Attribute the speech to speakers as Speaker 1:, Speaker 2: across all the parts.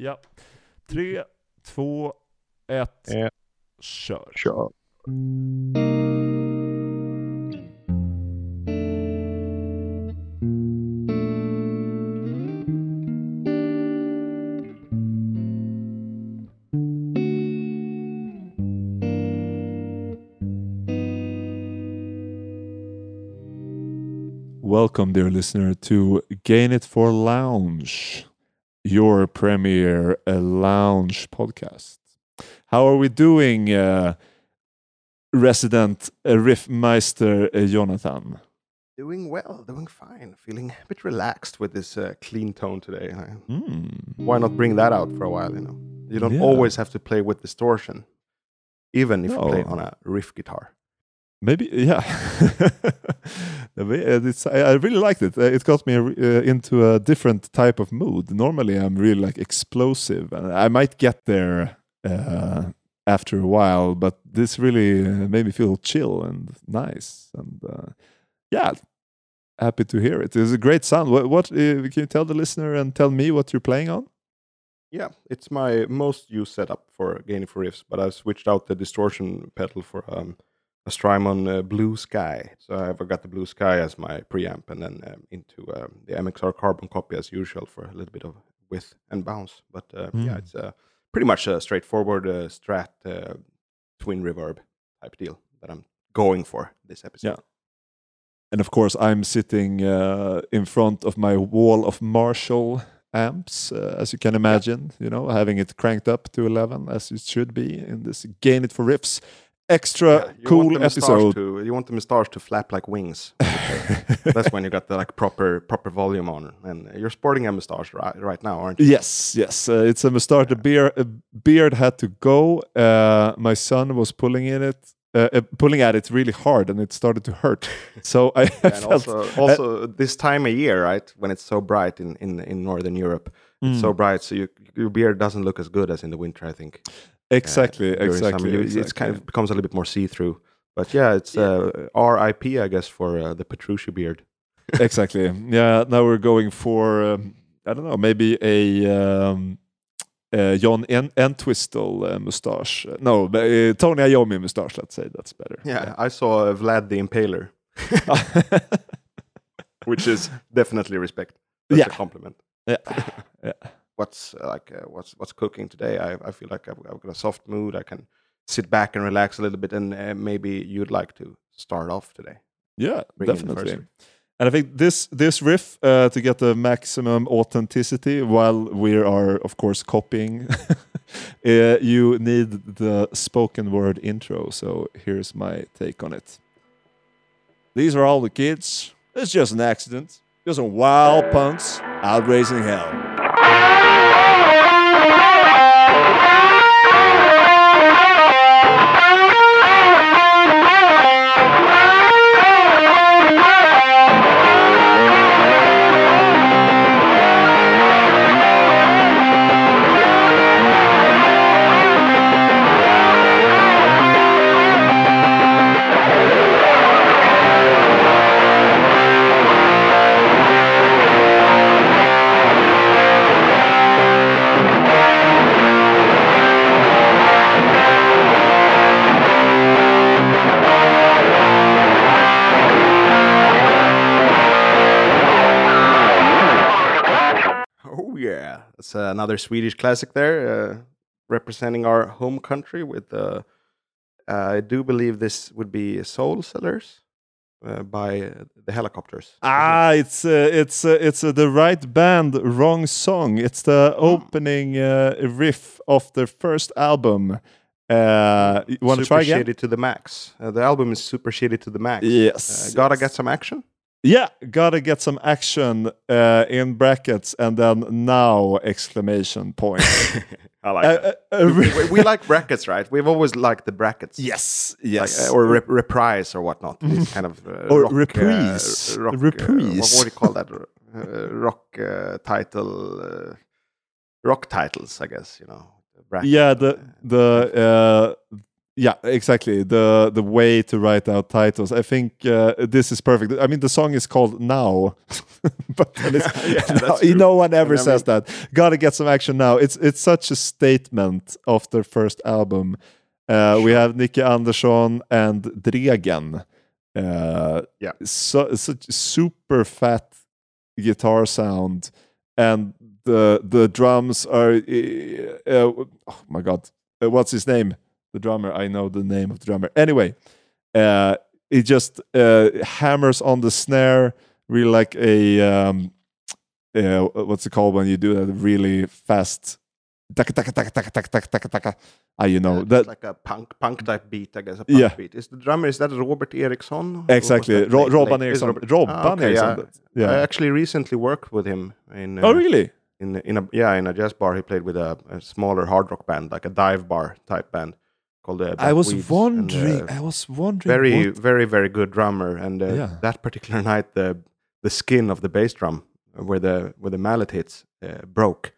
Speaker 1: Ja. Tre, två, ett,
Speaker 2: Eh,
Speaker 1: kör.
Speaker 2: Kör.
Speaker 1: Welcome, dear listener, to Gain It for Lounge, your premier uh, lounge podcast. How are we doing, uh, resident uh, riffmeister uh, Jonathan?
Speaker 2: Doing well, doing fine. Feeling a bit relaxed with this uh, clean tone today.
Speaker 1: Mm.
Speaker 2: Why not bring that out for a while? You know, you don't
Speaker 1: Yeah.
Speaker 2: always have to play with distortion, even if you play on a riff guitar.
Speaker 1: Maybe, yeah. it's, I, really liked it. Uh, It got me uh, into a different type of mood. Normally, I'm really like explosive, and I might get there uh, after a while. But this really uh, made me feel chill and nice, and uh, yeah, happy to hear it. It's a great sound. What, what uh, can you tell the listener and tell me what you're playing on?
Speaker 2: Yeah, it's my most used setup for gaining for riffs, but I switched out the distortion pedal for um, Strymon uh, Blue Sky. So I've got the Blue Sky as my preamp, and then um, into um, the MXR Carbon copy as usual for a little bit of width and bounce. But uh, yeah,
Speaker 1: Mm.
Speaker 2: it's uh, pretty much a straightforward uh, Strat uh, twin reverb type deal that I'm going for this episode.
Speaker 1: Yeah. And of course, I'm sitting uh, in front of my wall of Marshall amps, uh, as you can imagine, you know, having it cranked up to 11 as it should be in this Gain It for Riffs extra
Speaker 2: Yeah,
Speaker 1: cool episode.
Speaker 2: To, you want the moustache to flap like wings. That's when you got the like proper proper volume on, and you're sporting a moustache right, right now, aren't you?
Speaker 1: Yes, yes, uh, it's a moustache. The beard, uh, beard had to go. Uh, my son was pulling in it, uh, uh, pulling at it really hard, and it started to hurt. So I
Speaker 2: and also, also this time of year, right, when it's so bright in in, in northern Europe, it's
Speaker 1: Mm.
Speaker 2: so bright, so you, your beard doesn't look as good as in the winter. I think
Speaker 1: exactly,
Speaker 2: during summer,
Speaker 1: exactly,
Speaker 2: It's
Speaker 1: exactly.
Speaker 2: kind of becomes a little bit more see through. But yeah, it's uh, R.I.P. I guess for uh, the Petrucci beard.
Speaker 1: exactly. Yeah, now we're going for um, I don't know, maybe a um, uh, John en- Entwistle uh, mustache. Uh, no, uh, Tony Iommi mustache. Let's say that's better.
Speaker 2: Yeah, I saw uh, Vlad the Impaler, which is definitely respect. That's
Speaker 1: Yeah.
Speaker 2: a compliment.
Speaker 1: yeah, yeah.
Speaker 2: What's uh, like uh, what's what's cooking today. I, I feel like I've, I've got a soft mood. I can sit back and relax a little bit, and uh, maybe you'd like to start off today.
Speaker 1: Yeah,
Speaker 2: Bring
Speaker 1: definitely. And I think this this riff uh, to get the maximum authenticity, while we are of course copying, uh, you need the spoken word intro. So here's my take on it. These are all the kids. It's just an accident. Just some wild punks out raising hell.
Speaker 2: Oh another Swedish classic there, uh, representing our home country. With uh, uh, I do believe this would be Soul Sellers uh, by the Hellacopters.
Speaker 1: Ah, it's uh, it's uh, it's uh, the right band, wrong song. It's the opening uh, riff of their first album. Uh, you want to try again?
Speaker 2: shitty to the max. The album is super shitty to the max.
Speaker 1: Yes.
Speaker 2: Uh, gotta
Speaker 1: yes.
Speaker 2: get some action.
Speaker 1: Yeah, gotta get some action uh, in brackets and then now exclamation point.
Speaker 2: I like
Speaker 1: Uh,
Speaker 2: that.
Speaker 1: uh, uh,
Speaker 2: we, we- like brackets, right? We've always liked the brackets.
Speaker 1: yes,
Speaker 2: Like,
Speaker 1: yes.
Speaker 2: uh, or rep- reprise or whatnot. It's kind of uh,
Speaker 1: Or
Speaker 2: rock, uh,
Speaker 1: reprise.
Speaker 2: rock, uh,
Speaker 1: Reprise.
Speaker 2: what, what do you call that? Uh, rock uh, title, uh, rock titles, I guess. You know, bracket.
Speaker 1: yeah, the the uh, Yeah, exactly. The the way to write out titles. I think uh, this is perfect. I mean, the song is called Now, but
Speaker 2: Yeah,
Speaker 1: no, no one ever
Speaker 2: And I
Speaker 1: says that. Gotta get some action now. It's it's such a statement of their first album. Uh, We have Nicke Andersson and Dregen. Uh,
Speaker 2: Yeah.
Speaker 1: so, such super fat guitar sound, and the the drums are. Uh, uh, oh my god, uh, what's his name? The drummer. I know the name of the drummer. Anyway, uh, he just uh, hammers on the snare, really like a um, uh, what's it called when you do that really fast. Taka, taka, taka, taka, taka, taka, taka, taka. Ah, you know
Speaker 2: Yeah,
Speaker 1: that
Speaker 2: like a punk punk type beat, I guess. A punk
Speaker 1: Yeah.
Speaker 2: beat. Is the drummer is that Robert Eriksson?
Speaker 1: Exactly. Ro-
Speaker 2: late-
Speaker 1: Robban
Speaker 2: late-
Speaker 1: Eriksson.
Speaker 2: Robert-
Speaker 1: Robban
Speaker 2: Ah, okay,
Speaker 1: Eriksson.
Speaker 2: yeah.
Speaker 1: that-
Speaker 2: I actually recently worked with him in.
Speaker 1: Oh,
Speaker 2: uh,
Speaker 1: really?
Speaker 2: In in a yeah in a jazz bar. He played with a, a smaller hard rock band, like a dive bar type band called. Uh,
Speaker 1: I was
Speaker 2: Weeds,
Speaker 1: wondering.
Speaker 2: and, uh,
Speaker 1: I was wondering.
Speaker 2: very
Speaker 1: what-
Speaker 2: very very good drummer and uh,
Speaker 1: Yeah.
Speaker 2: that particular night the the skin of the bass drum where the where the mallet hits uh, broke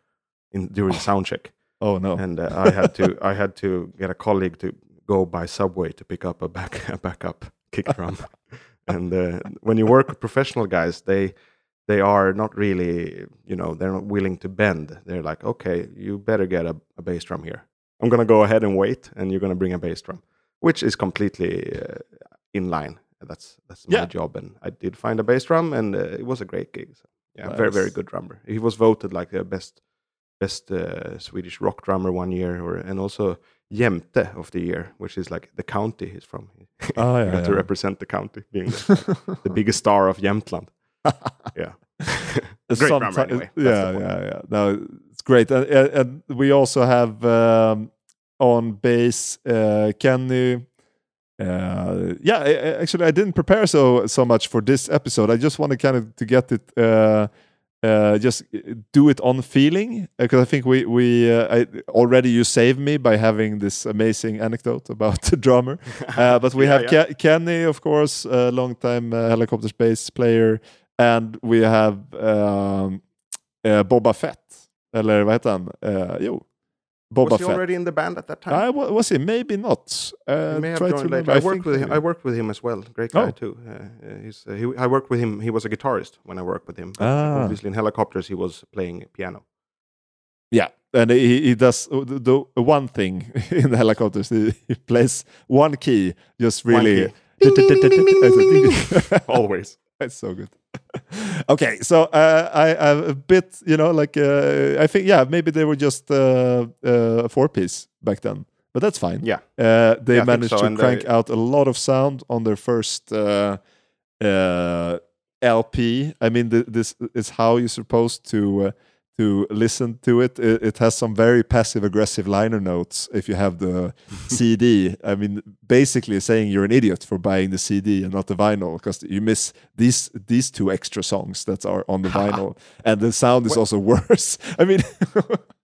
Speaker 2: in during the sound check
Speaker 1: Oh no.
Speaker 2: and uh, I had to I had to get a colleague to go by subway to pick up a back a backup kick drum and uh, when you work with professional guys they they are not really you know they're not willing to bend they're like okay you better get a, a bass drum here I'm gonna go ahead and wait and you're gonna bring a bass drum which is completely uh, in line that's that's my
Speaker 1: Yeah.
Speaker 2: job and I did find a bass drum and uh, it was a great gig so, yeah very very good drummer he was voted like the best best uh, Swedish rock drummer one year, or and also Jämte of the year, which is like the county he's from.
Speaker 1: Oh, yeah,
Speaker 2: had to represent the county, being the, the biggest star of Jämtland. yeah, great drummer anyway.
Speaker 1: Yeah, yeah, yeah. No, it's great. And, and, we also have um, on bass uh, Kenny. Uh, yeah, I, actually, I didn't prepare so so much for this episode. I just wanted kind of to get it, uh, uh, just do it on feeling because I think we we uh, I, already you saved me by having this amazing anecdote about the drummer. Uh, but we
Speaker 2: Yeah,
Speaker 1: have
Speaker 2: yeah.
Speaker 1: Ke- Kenny, of course, a long-time uh, Hellacopter bass player, and we have um, uh, Boba Fett. Eller vad heter han? Uh, jo, Boba
Speaker 2: was he
Speaker 1: Fett.
Speaker 2: already in the band at that time?
Speaker 1: I, was he? Maybe not. Uh,
Speaker 2: He may have
Speaker 1: try
Speaker 2: joined
Speaker 1: remember.
Speaker 2: later. I,
Speaker 1: I
Speaker 2: worked with him. I worked with him as well. Great guy
Speaker 1: Oh.
Speaker 2: too. Uh, he's, uh, he, I worked with him. He was a guitarist when I worked with him.
Speaker 1: Ah.
Speaker 2: Obviously, in Hellacopters, he was playing piano.
Speaker 1: Yeah, and he, he does the, the one thing in the Hellacopters. He, he plays one key, just
Speaker 2: One
Speaker 1: really.
Speaker 2: key. Always.
Speaker 1: That's so good. okay, so uh, I have a bit, you know, like uh, I think, yeah, maybe they were just uh, uh, a four piece back then, but that's fine.
Speaker 2: Yeah.
Speaker 1: Uh, they
Speaker 2: Yeah,
Speaker 1: managed
Speaker 2: so,
Speaker 1: to
Speaker 2: and
Speaker 1: crank out a lot of sound on their first uh, uh, LP. I mean, th- this is how you're supposed to uh, to listen to it. it. It has some very passive aggressive liner notes if you have the CD. I mean, basically saying you're an idiot for buying the CD and not the vinyl because you miss these these two extra songs that are on the vinyl, and the sound is also worse. I mean.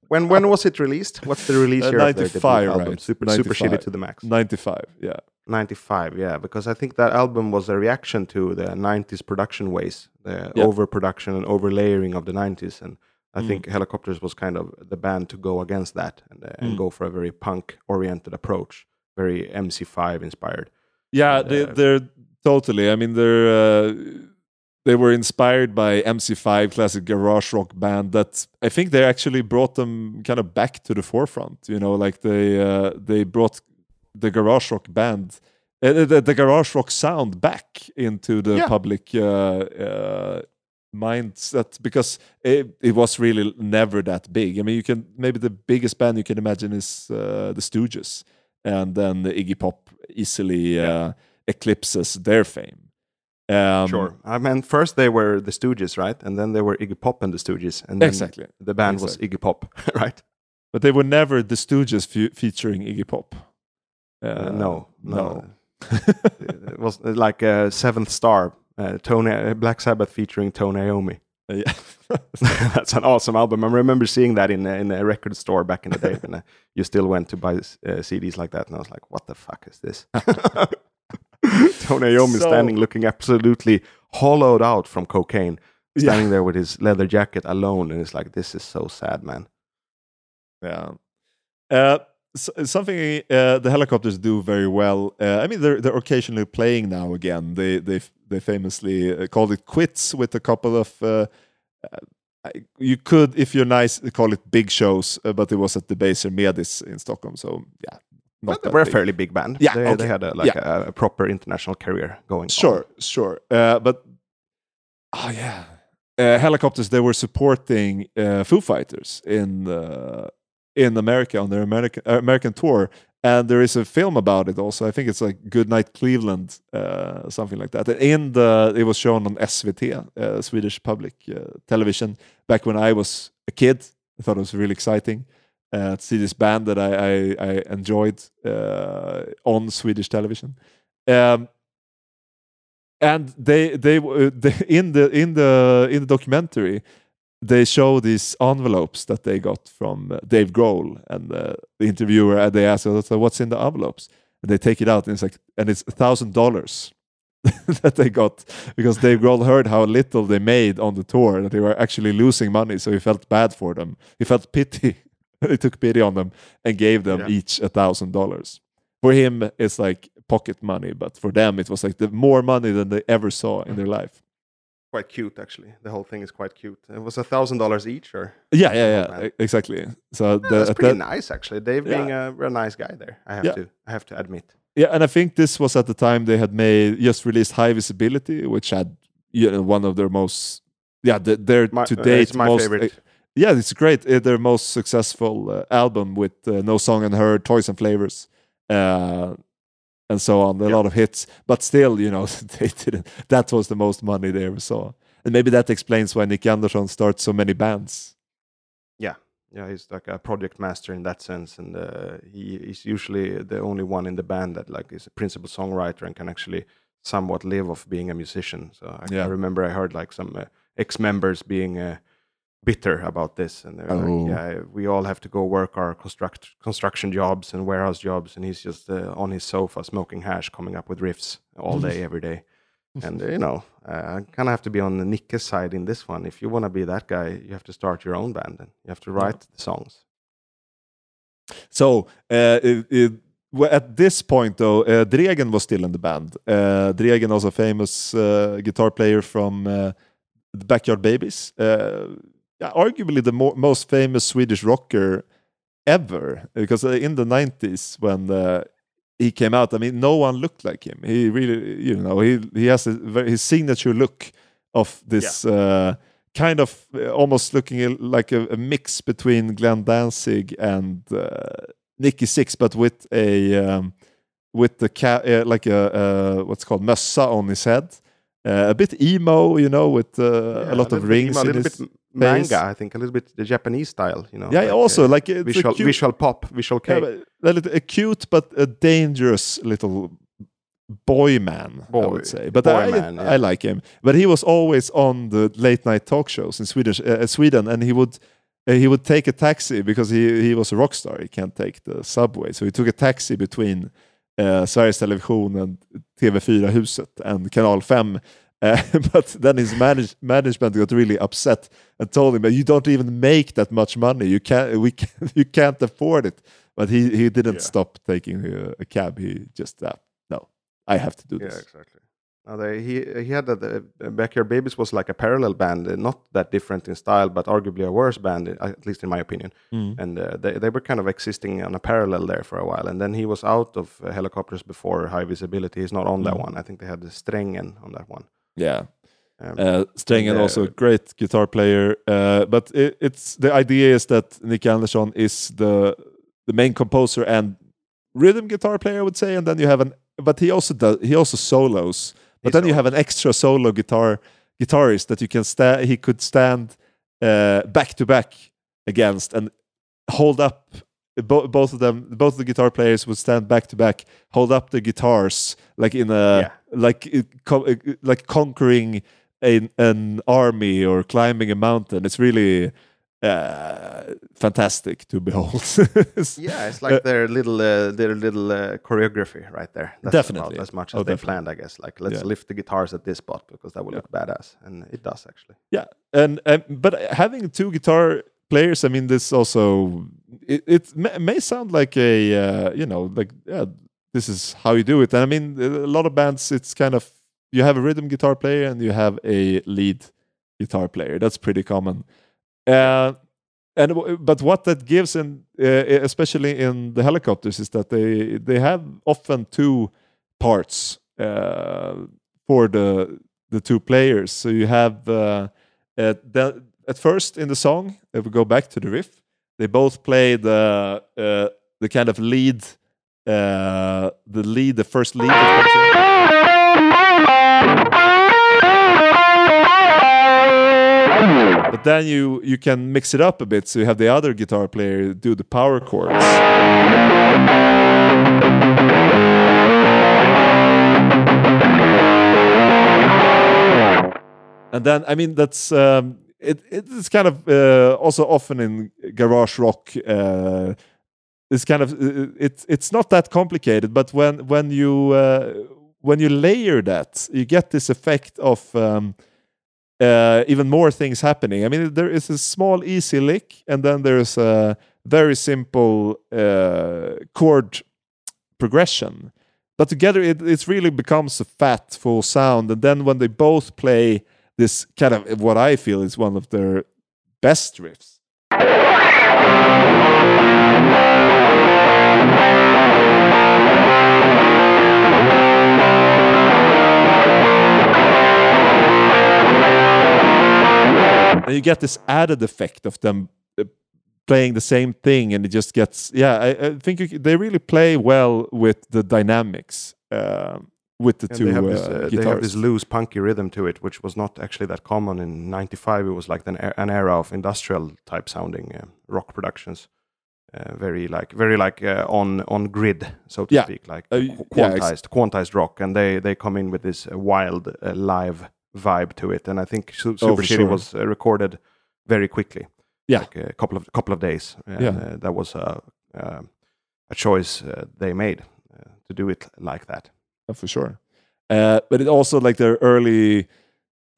Speaker 2: When when was it released? What's the release
Speaker 1: Uh,
Speaker 2: year debut
Speaker 1: 95,
Speaker 2: album?
Speaker 1: right?
Speaker 2: Super super shitty to the max.
Speaker 1: 95 yeah
Speaker 2: 95 yeah because i think that album was a reaction to the 90s production ways the
Speaker 1: Yeah.
Speaker 2: overproduction and overlayering of the 90s and i
Speaker 1: Mm.
Speaker 2: think Hellacopters was kind of the band to go against that and, uh, and
Speaker 1: Mm.
Speaker 2: go for a very punk oriented approach very mc5 inspired
Speaker 1: Yeah,
Speaker 2: And,
Speaker 1: they,
Speaker 2: uh,
Speaker 1: they're totally. I mean, they're uh, they were inspired by MC5, classic garage rock band. That I think they actually brought them kind of back to the forefront. You know, like they uh, they brought the garage rock band, uh, the, the garage rock sound back into the
Speaker 2: Yeah.
Speaker 1: public uh, uh, mindset because it, it was really never that big. I mean, you can maybe the biggest band you can imagine is uh, the Stooges, and then the Iggy Pop easily uh, eclipses their fame. Um,
Speaker 2: sure i mean first they were the stooges right and then they were iggy pop and the stooges and then
Speaker 1: Exactly.
Speaker 2: the band
Speaker 1: Exactly.
Speaker 2: was iggy pop right
Speaker 1: But they were never the Stooges fe- featuring Iggy Pop.
Speaker 2: Uh,
Speaker 1: Uh,
Speaker 2: no no,
Speaker 1: no.
Speaker 2: it was uh, like a seventh star uh, tony uh, black sabbath featuring tony iommi
Speaker 1: Uh, yeah.
Speaker 2: That's an awesome album. I remember seeing that in a, in a record store back in the day when uh, you still went to buy uh, CDs like that, and I was like, "What the fuck is this?" Tony Iommi
Speaker 1: So-
Speaker 2: standing, looking absolutely hollowed out from cocaine,
Speaker 1: Yeah.
Speaker 2: standing there with his leather jacket alone, and it's like, "This is so sad, man."
Speaker 1: Yeah. Uh, s- something uh, the Hellacopters do very well. Uh, I mean, they're they're occasionally playing now again. They they they famously uh, called it quits with a couple of. Uh, uh, you could, if you're nice, call it big shows, uh, but it was at Debaser Medis in Stockholm. So yeah, not
Speaker 2: they were a fairly big band.
Speaker 1: Yeah,
Speaker 2: they,
Speaker 1: okay.
Speaker 2: they had a, like
Speaker 1: Yeah.
Speaker 2: a, a proper international career going. on.
Speaker 1: Sure, sure. Uh, but oh yeah, uh, Hellacopters. They were supporting uh, Foo Fighters in uh, in America on their American uh, American tour, and there is a film about it also. I think it's like Good Night Cleveland, uh, something like that. In the it was shown on SVT, uh, Swedish public uh, television, back when I was a kid. I thought it was really exciting. Uh, to see this band that I, I, I enjoyed uh, on Swedish television. Um, and they they, they in the in the in the documentary they show these envelopes that they got from uh, Dave Grohl and uh, the interviewer and they ask what's in the envelopes? And they take it out and it's like and it's a thousand dollars that they got because Dave Grohl heard how little they made on the tour that they were actually losing money so he felt bad for them. He felt pity. He took pity on them and gave them
Speaker 2: Yeah.
Speaker 1: each a thousand dollars. For him it's like pocket money but for them it was like the more money than they ever saw in their life
Speaker 2: Quite cute, actually. The whole thing is quite cute. It was a thousand dollars each, or
Speaker 1: yeah yeah yeah
Speaker 2: man.
Speaker 1: e- exactly so
Speaker 2: Yeah,
Speaker 1: the-
Speaker 2: that's pretty
Speaker 1: that-
Speaker 2: nice, actually. Dave
Speaker 1: Yeah.
Speaker 2: being a real nice guy there. I have
Speaker 1: Yeah.
Speaker 2: to, I have to admit.
Speaker 1: yeah and i think this was at the time they had made just released high visibility which had you know, one of their most yeah the, their
Speaker 2: My,
Speaker 1: to
Speaker 2: uh,
Speaker 1: date
Speaker 2: my
Speaker 1: most
Speaker 2: favorite.
Speaker 1: yeah it's great uh, their most successful uh, album with uh, no song unheard toys and flavors uh, and so on a
Speaker 2: Yeah.
Speaker 1: lot of hits but still you know they didn't that was the most money they ever saw and maybe that explains why nick anderson starts so many bands
Speaker 2: yeah, yeah, he's like a project master in that sense, and uh, he is usually the only one in the band that like is a principal songwriter and can actually somewhat live off being a musician. So I,
Speaker 1: Yeah.
Speaker 2: I remember I heard like some uh, ex-members being uh, bitter about this, and they're
Speaker 1: Oh.
Speaker 2: like, "Yeah, we all have to go work our construct construction jobs and warehouse jobs, and he's just uh, on his sofa smoking hash, coming up with riffs all day, every day." and uh, you know, uh, I kind of have to be on the Nicke's side in this one. If you want to be that guy, you have to start your own band and you have to write the songs.
Speaker 1: So uh, it, it, well, at this point, though, uh, Dregen was still in the band. Uh, Dregen was a famous uh, guitar player from uh, the Backyard Babies. Yeah, arguably the mo- most famous Swedish rocker ever, because uh, in the '90s when uh, he came out, I mean, no one looked like him. He really, you know, he he has a very, his signature look of this. Uh, kind of uh, almost looking like a, a mix between Glenn Danzig and uh, Nikki Sixx, but with a um, with the ca- uh, like a uh, what's called mössa on his head, uh, a bit emo, you know, with uh,
Speaker 2: Yeah,
Speaker 1: a lot of rings
Speaker 2: emo,
Speaker 1: in his.
Speaker 2: bit manga. I think, a little bit the Japanese style, you know.
Speaker 1: yeah,
Speaker 2: like,
Speaker 1: also
Speaker 2: uh,
Speaker 1: like
Speaker 2: visual,
Speaker 1: cute,
Speaker 2: visual pop, visual
Speaker 1: yeah,
Speaker 2: K.
Speaker 1: but a, cute but a dangerous little boy man, I would say. But
Speaker 2: boy
Speaker 1: I,
Speaker 2: man, yeah.
Speaker 1: I like him. But he was always on the late night talk shows in Swedish, uh, Sweden, and he would uh, he would take a taxi because he he was a rock star. He can't take the subway, so he took a taxi between uh, Sveriges Television and TV4 Huset and Kanal 5. Uh, but then his manage, management got really upset and told him, "You don't even make that much money. You can't. We can, you can't afford it." But he he didn't
Speaker 2: Yeah.
Speaker 1: stop taking a, a cab. He just uh, no, I have to do
Speaker 2: Yeah,
Speaker 1: this.
Speaker 2: Yeah, exactly. Now they, he he had that uh, Backyard Babies was like a parallel band, uh, not that different in style, but arguably a worse band, uh, at least in my opinion.
Speaker 1: Mm.
Speaker 2: And uh, they they were kind of existing on a parallel there for a while, and then he was out of uh, Hellacopters before High Visibility. He's not on that
Speaker 1: Mm.
Speaker 2: one. I think they had the Strängen on that one.
Speaker 1: Yeah,
Speaker 2: Um,
Speaker 1: uh, Strängen
Speaker 2: And, uh,
Speaker 1: also a great guitar player. Uh, but it, it's the idea is that Nick Andersson is the the main composer and rhythm guitar player, I would say, and then you have an but he also does he also solos. But
Speaker 2: He
Speaker 1: then you have an extra solo guitar guitarist that you can stand. He could stand uh, back to back against and hold up. Bo- both of them, both of the guitar players would stand back to back, hold up the guitars like in a
Speaker 2: Yeah.
Speaker 1: like co- uh, like conquering an, an army or climbing a mountain. It's really uh, fantastic to behold.
Speaker 2: yeah, it's like
Speaker 1: Uh,
Speaker 2: their little uh, their little uh, choreography right there. That's
Speaker 1: Definitely.
Speaker 2: as much
Speaker 1: Oh,
Speaker 2: as they
Speaker 1: definitely.
Speaker 2: planned, I guess. Like let's
Speaker 1: Yeah.
Speaker 2: lift the guitars at this spot because that will
Speaker 1: Yeah.
Speaker 2: look badass, and it does actually.
Speaker 1: Yeah, and, and but having two guitar players, I mean, this also it, it may, sound like a uh, you know like yeah this is how you do it. And i mean a lot of bands it's kind of you have a rhythm guitar player and you have a lead guitar player. That's pretty common. Uh, and but what that gives in uh, especially in the Hellacopters, is that they they have often two parts uh, for the the two players. So you have uh, at, the, at first in the song if we go back to the riff they both play the uh, the kind of lead uh, the lead the first lead but then you you can mix it up a bit so you have the other guitar player do the power chords. And then i mean that's um, it, it's kind of uh, also often in garage rock uh, it's kind of uh, it's it's not that complicated but when when you uh, when you layer that you get this effect of um, uh, even more things happening. I mean there is a small easy lick and then there's a very simple uh, chord progression. But together it, it really becomes a fat full sound and then when they both play this kind of what I feel is one of their best riffs. And you get this added effect of them uh, playing the same thing, and it just gets yeah. I, I think you, they really play well with the dynamics. Um, with the
Speaker 2: And
Speaker 1: two
Speaker 2: they have,
Speaker 1: uh,
Speaker 2: this, uh, they have this loose, punky rhythm to it, which was not actually that common in '95. It was like an, an era of industrial type sounding uh, rock productions, uh, very like very like uh, on on grid, so to
Speaker 1: Yeah.
Speaker 2: speak, like
Speaker 1: Uh,
Speaker 2: qu-
Speaker 1: yeah,
Speaker 2: quantized quantized rock, and they they come in with this wild uh, live vibe to it. And I think Su- Super
Speaker 1: Oh,
Speaker 2: Shitty
Speaker 1: sure.
Speaker 2: was uh, recorded very quickly,
Speaker 1: Yeah.
Speaker 2: like a couple of couple of days. And,
Speaker 1: Yeah.
Speaker 2: uh, that was a uh, a choice uh, they made uh, to do it like that.
Speaker 1: For sure. Uh, but it also like their early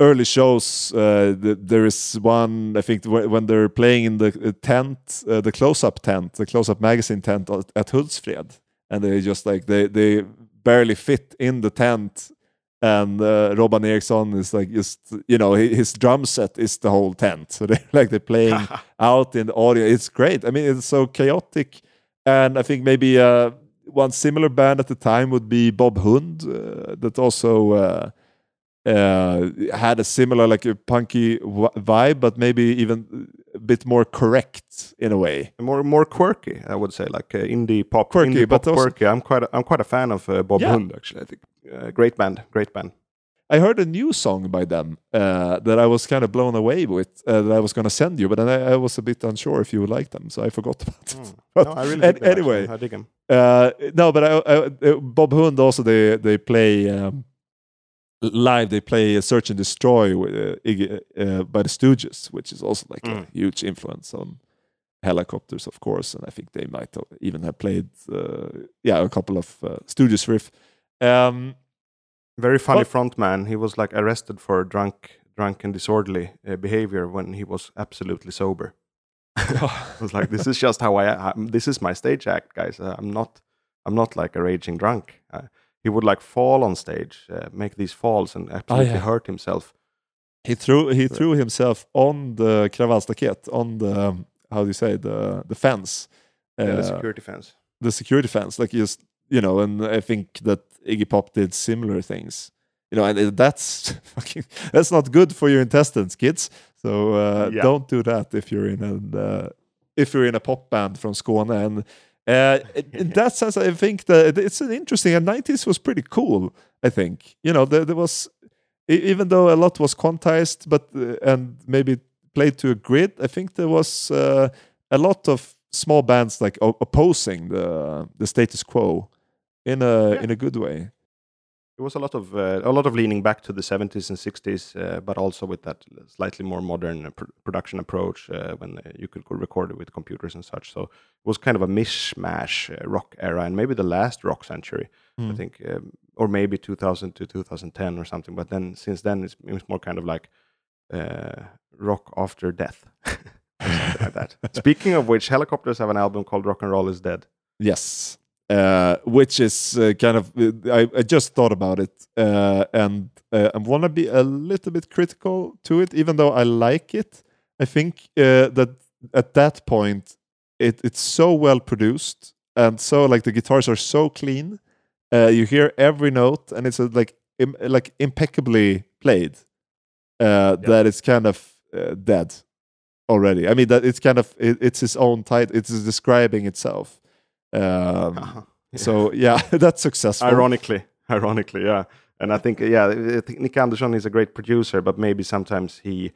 Speaker 1: early shows. Uh, the, there is one I think when they're playing in the uh, tent, uh, the close up tent, the close up magazine tent at, Hultsfred, and they just like they they barely fit in the tent. And uh, Robban Eriksson is like just you know hi- his drum set is the whole tent, so they're like they're playing out in the audio. It's great. I mean, it's so chaotic, and I think maybe uh, one similar band at the time would be Bob Hund, uh, that also uh, uh, had a similar like a punky vibe, but maybe even a bit more correct in a way.
Speaker 2: more more quirky, I would say, like uh, indie pop,
Speaker 1: Quirky,
Speaker 2: indie
Speaker 1: but
Speaker 2: pop
Speaker 1: also-
Speaker 2: quirky. I'm quite a, I'm quite a fan of uh, Bob
Speaker 1: Yeah.
Speaker 2: Hund actually. I think uh, great band, great band.
Speaker 1: I heard a new song by them uh, that I was kind of blown away with uh, that I was going to send you, but then I, I was a bit unsure if you would like them, so I forgot about it. But
Speaker 2: no, I really
Speaker 1: an-
Speaker 2: dig them,
Speaker 1: anyway,
Speaker 2: actually. I dig 'em.
Speaker 1: Uh, no, but I, I, uh, Bob Hund also they they play um, live. They play Search and Destroy with, uh, uh, by the Stooges, which is also like a
Speaker 2: Mm.
Speaker 1: huge influence on Hellacopters, of course. And I think they might have even have played uh, yeah a couple of uh, Stooges riff. Um,
Speaker 2: Very funny
Speaker 1: What-
Speaker 2: frontman. He was like arrested for drunk, drunk and disorderly uh, behavior when he was absolutely sober. It was like, this is just how I. I this is my stage act, guys. Uh, I'm not. I'm not like a raging drunk. Uh, he would like fall on stage, uh, make these falls, and absolutely
Speaker 1: yeah.
Speaker 2: hurt himself.
Speaker 1: he threw he threw himself on the kravallstaket on the um, how do you say the the fence.
Speaker 2: Yeah, the
Speaker 1: Uh,
Speaker 2: security fence.
Speaker 1: the security fence like just you know and i think that iggy pop did similar things. You know and that's fucking that's not good for your intestines kids. So uh,
Speaker 2: Yeah.
Speaker 1: don't do that if you're in a uh, if you're in a pop band from skåne. And uh, in that sense i think that it's an interesting and 90s was pretty cool i think. You know there, there was even though a lot was quantized but uh, and maybe played to a grid i think there was uh, a lot of small bands like opposing the the status quo in a
Speaker 2: Yeah.
Speaker 1: in a good way.
Speaker 2: It was a lot of uh, a lot of leaning back to the 70s and 60s, uh, but also with that slightly more modern pr- production approach uh, when uh, you could record it with computers and such. So it was kind of a mishmash uh, rock era, and maybe the last rock century, I
Speaker 1: Mm.
Speaker 2: think, um, or maybe 2000 to 2010 or something. But then since then, it's, it was more kind of like uh, rock after death. like that. Speaking of which, Hellacopters have an album called Rock and Roll is Dead.
Speaker 1: Yes, uh, which is uh, kind of I, I just thought about it, uh, and uh, I want to be a little bit critical to it, even though I like it. I think uh, that at that point, it it's so well produced, and so like the guitars are so clean. Uh, you hear every note, and it's uh, like Im- like impeccably played. Uh, That it's kind of uh, dead already. I mean that it's kind of it, it's his own title. It's describing itself. Um,
Speaker 2: Uh-huh.
Speaker 1: so yeah, that's successful.
Speaker 2: Ironically, ironically, yeah. And I think, yeah, I think Nick Andersson is a great producer, but maybe sometimes he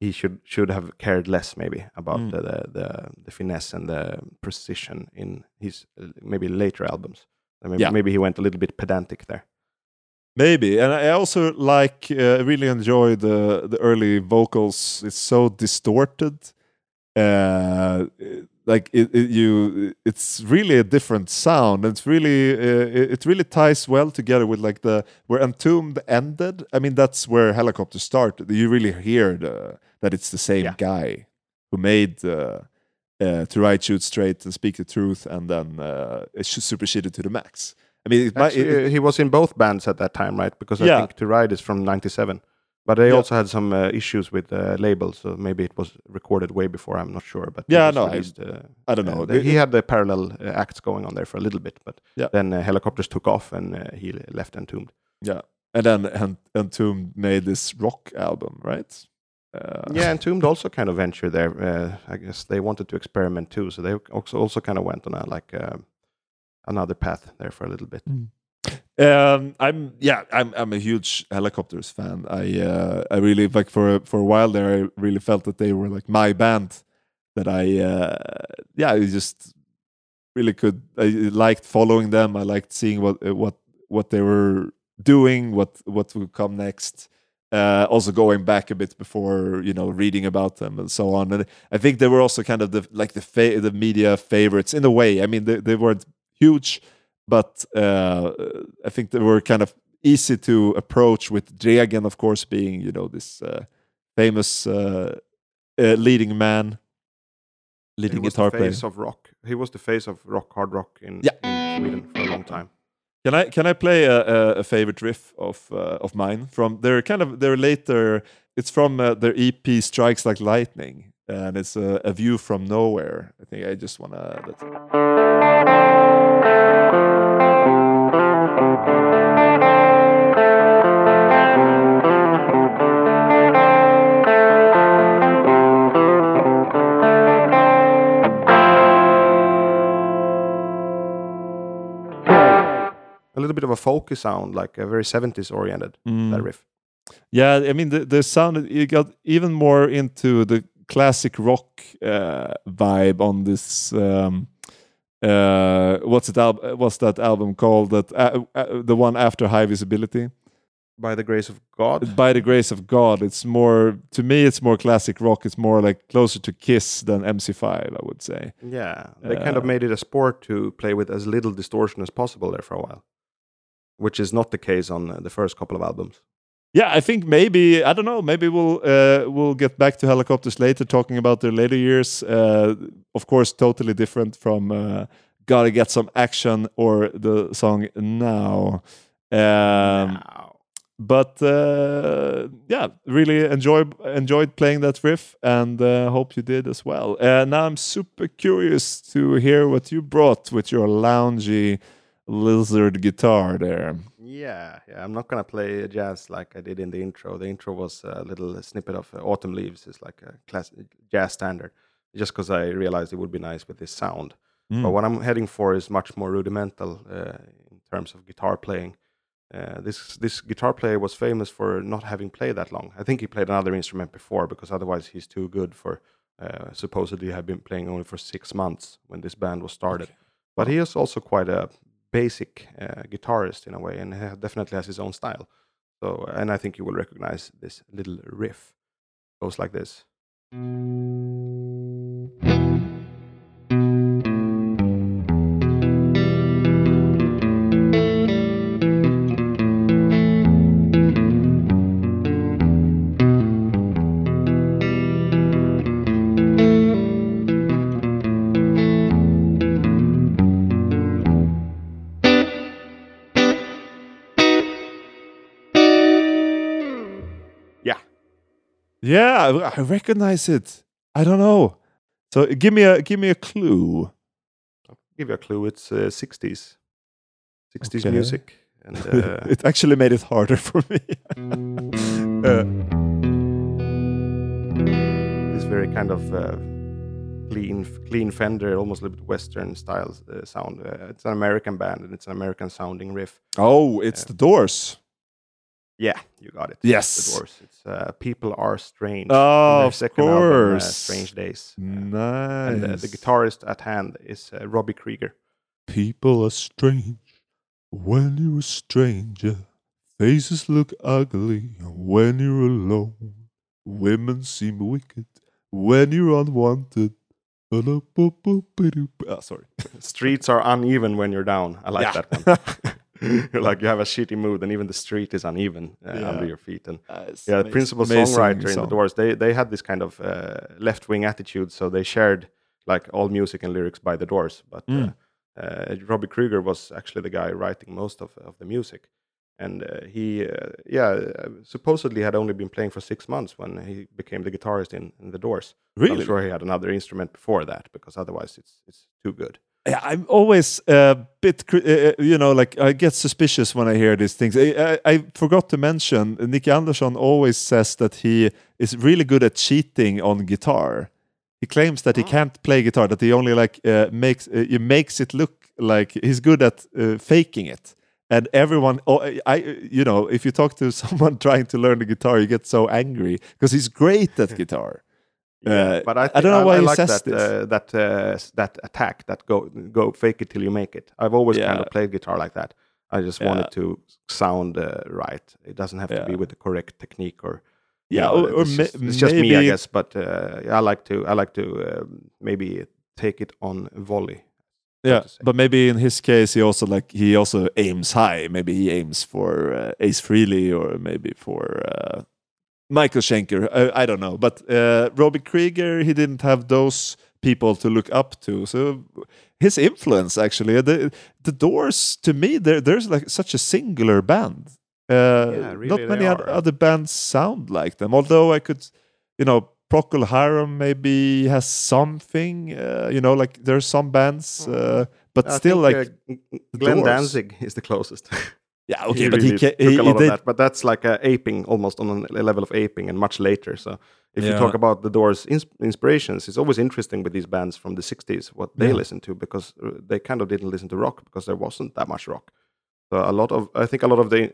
Speaker 2: he should should have cared less, maybe about
Speaker 1: Mm.
Speaker 2: the, the the the finesse and the precision in his maybe later albums. Maybe,
Speaker 1: Yeah.
Speaker 2: maybe he went a little bit pedantic there.
Speaker 1: Maybe, and I also like uh, really enjoy the the early vocals. It's so distorted. Uh, like it, it, you, it's really a different sound. It's really uh, it, it really ties well together with like the where Entombed ended. I mean, that's where Hellacopter started. You really hear the that it's the same
Speaker 2: Yeah.
Speaker 1: guy who made. Uh, uh, to Ride, shoot straight, and speak the truth, and then uh, it's Supershitty to the max. I mean, it might,
Speaker 2: he was in both bands at that time, right? Because I
Speaker 1: Yeah.
Speaker 2: think To Ride is from '97, but they
Speaker 1: Yeah.
Speaker 2: also had some uh, issues with the label, so maybe it was recorded way before. I'm not sure, but
Speaker 1: Yeah,
Speaker 2: was
Speaker 1: no, I-
Speaker 2: released, uh,
Speaker 1: I don't
Speaker 2: uh,
Speaker 1: know.
Speaker 2: the- he had the parallel uh, acts going on there for a little bit, but
Speaker 1: Yeah.
Speaker 2: then uh, Hellacopters took off and uh, he left Entombed.
Speaker 1: Yeah, and then En- Entombed made this rock album, right? Uh,
Speaker 2: Yeah, Entombed also kind of ventured there. Uh, I guess they wanted to experiment too, so they also also kind of went on a like uh, another path there for a little bit.
Speaker 1: Um, I'm yeah, I'm I'm a huge Hellacopters fan. I uh, I really like for for a while there. I really felt that they were like my band. That I uh, yeah, I just really could. I liked following them. I liked seeing what uh, what what they were doing, what what would come next. Uh, also going back a bit before you know reading about them and so on. And I think they were also kind of the like the fa- the media favorites in a way. I mean, they they weren't huge but uh, I think they were kind of easy to approach with Dregen, of course, being you know this uh, famous uh, uh, leading man,
Speaker 2: He
Speaker 1: leading
Speaker 2: was
Speaker 1: guitar
Speaker 2: the
Speaker 1: player.
Speaker 2: face of rock. He was the face of rock, hard rock in,
Speaker 1: Yeah.
Speaker 2: in Sweden for a long time.
Speaker 1: Can I can I play a, a, a favorite riff of uh, of mine from their kind of their later? It's from uh, their EP Strikes Like Lightning, and it's a, a view from nowhere. I think I just wanna. That's,
Speaker 2: A little bit of a folky sound, like a very 70s oriented
Speaker 1: Mm.
Speaker 2: that riff.
Speaker 1: Yeah, I mean the the sound you got even more into the classic rock uh, vibe on this. Um, uh, what's it? Al- what's that album called? That uh, uh, the one after High Visibility.
Speaker 2: By the grace of God.
Speaker 1: By the grace of God, it's more to me. It's more classic rock. It's more like closer to Kiss than MC5, I would say.
Speaker 2: Yeah, they kind of
Speaker 1: Uh,
Speaker 2: made it a sport to play with as little distortion as possible there for a while, which is not the case on uh, the first couple of albums.
Speaker 1: Yeah, I think maybe I don't know. Maybe we'll uh, we'll get back to Hellacopters later, talking about their later years. Uh, of course, totally different from uh, "Gotta Get Some Action" or the song "Now." Um,
Speaker 2: Wow.
Speaker 1: But uh, yeah, really enjoy enjoyed playing that riff, and uh, hope you did as well. Uh, now I'm super curious to hear what you brought with your loungy lizard guitar there.
Speaker 2: Yeah, yeah. I'm not gonna play jazz like I did in the intro. The intro was a little snippet of uh, Autumn Leaves. It's like a class jazz standard. Just because I realized it would be nice with this sound.
Speaker 1: Mm.
Speaker 2: But what I'm heading for is much more rudimental uh, in terms of guitar playing. Uh, this this guitar player was famous for not having played that long. I think he played another instrument before because otherwise he's too good for. Uh, supposedly had been playing only for six months when this band was started. But he is also quite a basic uh, guitarist in a way, and definitely has his own style. So, and I think you will recognize this little riff. Goes like this.
Speaker 1: Yeah, I- recognize it. I don't know. So give me a give me a clue.
Speaker 2: I'll give you a clue. It's uh, 60s, 60s
Speaker 1: Okay.
Speaker 2: music, and uh,
Speaker 1: it actually made it harder for me. uh,
Speaker 2: this very kind of uh, clean, clean Fender, almost a little bit Western style uh, sound. Uh, it's an American band, and it's an American sounding riff.
Speaker 1: oh, it's the Doors.
Speaker 2: Yeah, you got it.
Speaker 1: Yes.
Speaker 2: the Doors. It's uh, "People Are Strange."
Speaker 1: Oh, of
Speaker 2: second album, uh,
Speaker 1: course.
Speaker 2: "Strange Days." Uh,
Speaker 1: Nice.
Speaker 2: And uh, the guitarist at hand is uh, Robbie Krieger.
Speaker 1: People are strange when you're a stranger. Faces look ugly when you're alone. Women seem wicked when you're unwanted. Ah, sorry.
Speaker 2: Streets are uneven when you're down. I like
Speaker 1: Yeah.
Speaker 2: that one. you're like you have a shitty mood, and even the street is uneven uh,
Speaker 1: Yeah.
Speaker 2: under your feet. And
Speaker 1: Nice.
Speaker 2: yeah, the principal
Speaker 1: amazing
Speaker 2: songwriter in the. Doors, they they had this kind of uh, left wing attitude, so they shared like all music and lyrics by the Doors. But uh,
Speaker 1: Mm.
Speaker 2: uh, Robbie Krieger was actually the guy writing most of of the music, and uh, he uh, yeah uh, supposedly had only been playing for six months when he became the guitarist in, in the Doors.
Speaker 1: Really?
Speaker 2: I'm sure he had another instrument before that because otherwise it's it's too good.
Speaker 1: I'm always a bit, uh, uh, you know, like I get suspicious when I hear these things. I, I, I forgot to mention, Nicke Andersson always says that he is really good at cheating on guitar. He claims that he
Speaker 2: Oh.
Speaker 1: can't play guitar; that he only like uh, makes uh, he makes it look like he's good at uh, faking it. And everyone, oh, I, you know, if you talk to someone trying to learn the guitar, you get so angry because he's great at guitar. Uh,
Speaker 2: but I,
Speaker 1: I don't know why
Speaker 2: I like that. Uh, that uh, that attack that go go fake it till you make it. I've always kind of played guitar like that. I just
Speaker 1: Yeah.
Speaker 2: wanted to sound uh, right. It doesn't have to be with the correct technique or you
Speaker 1: Yeah,
Speaker 2: know,
Speaker 1: or, or
Speaker 2: it's, just, it's just me, I guess. But uh, I like to I like to um, maybe take it on volley.
Speaker 1: Yeah, but maybe in his case, he also like he also aims high. Maybe he aims for uh, Ace Frehley or maybe for uh, Michael Schenker. I, I don't know. But uh, Robbie Krieger, he didn't have those people to look up to. So his influence, actually, uh, the the Doors to me, there there's like such a singular band. Uh,
Speaker 2: Yeah, really
Speaker 1: not many oth- other bands sound like them. Although I could, you know. Procol Harum maybe has something, uh, you know, like there's some bands, uh, but
Speaker 2: I
Speaker 1: still,
Speaker 2: think,
Speaker 1: like
Speaker 2: uh, Glenn
Speaker 1: Doors.
Speaker 2: Danzig is the closest.
Speaker 1: Yeah,
Speaker 2: he
Speaker 1: okay, but
Speaker 2: really
Speaker 1: he ca-
Speaker 2: took
Speaker 1: he,
Speaker 2: a
Speaker 1: he
Speaker 2: lot of
Speaker 1: did.
Speaker 2: that. But that's like uh, aping, almost on a level of aping, and much later. So if you talk about the Doors' ins- inspirations, it's always interesting with these bands from the '60s what they
Speaker 1: Yeah.
Speaker 2: listen to because uh, they kind of didn't listen to rock because there wasn't that much rock. So a lot of, I think, a lot of the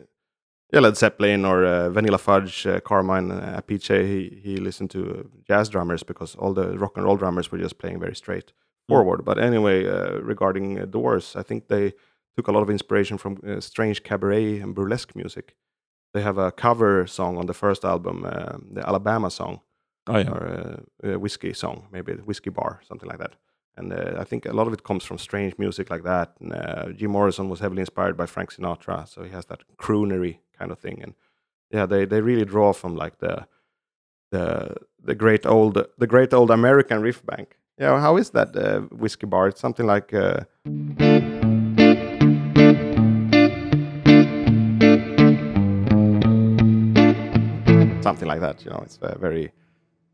Speaker 2: yeah, Led Zeppelin or uh, Vanilla Fudge, uh, Carmine uh, Appice, he he listened to uh, jazz drummers because all the rock and roll drummers were just playing very straight forward. But anyway, uh, regarding uh, Doors, I think they took a lot of inspiration from uh, strange cabaret and burlesque music. They have a cover song on the first album, uh, the Alabama song
Speaker 1: Oh yeah,
Speaker 2: or uh, a whiskey song, maybe a whiskey bar, something like that. And uh, I think a lot of it comes from strange music like that. And, uh, Jim Morrison was heavily inspired by Frank Sinatra, so he has that croonery kind of thing. And yeah, they, they really draw from like the the the great old the great old American riff bank. Yeah, how is that uh, whiskey bar? It's something like. Uh, something like that. You know, it's uh, very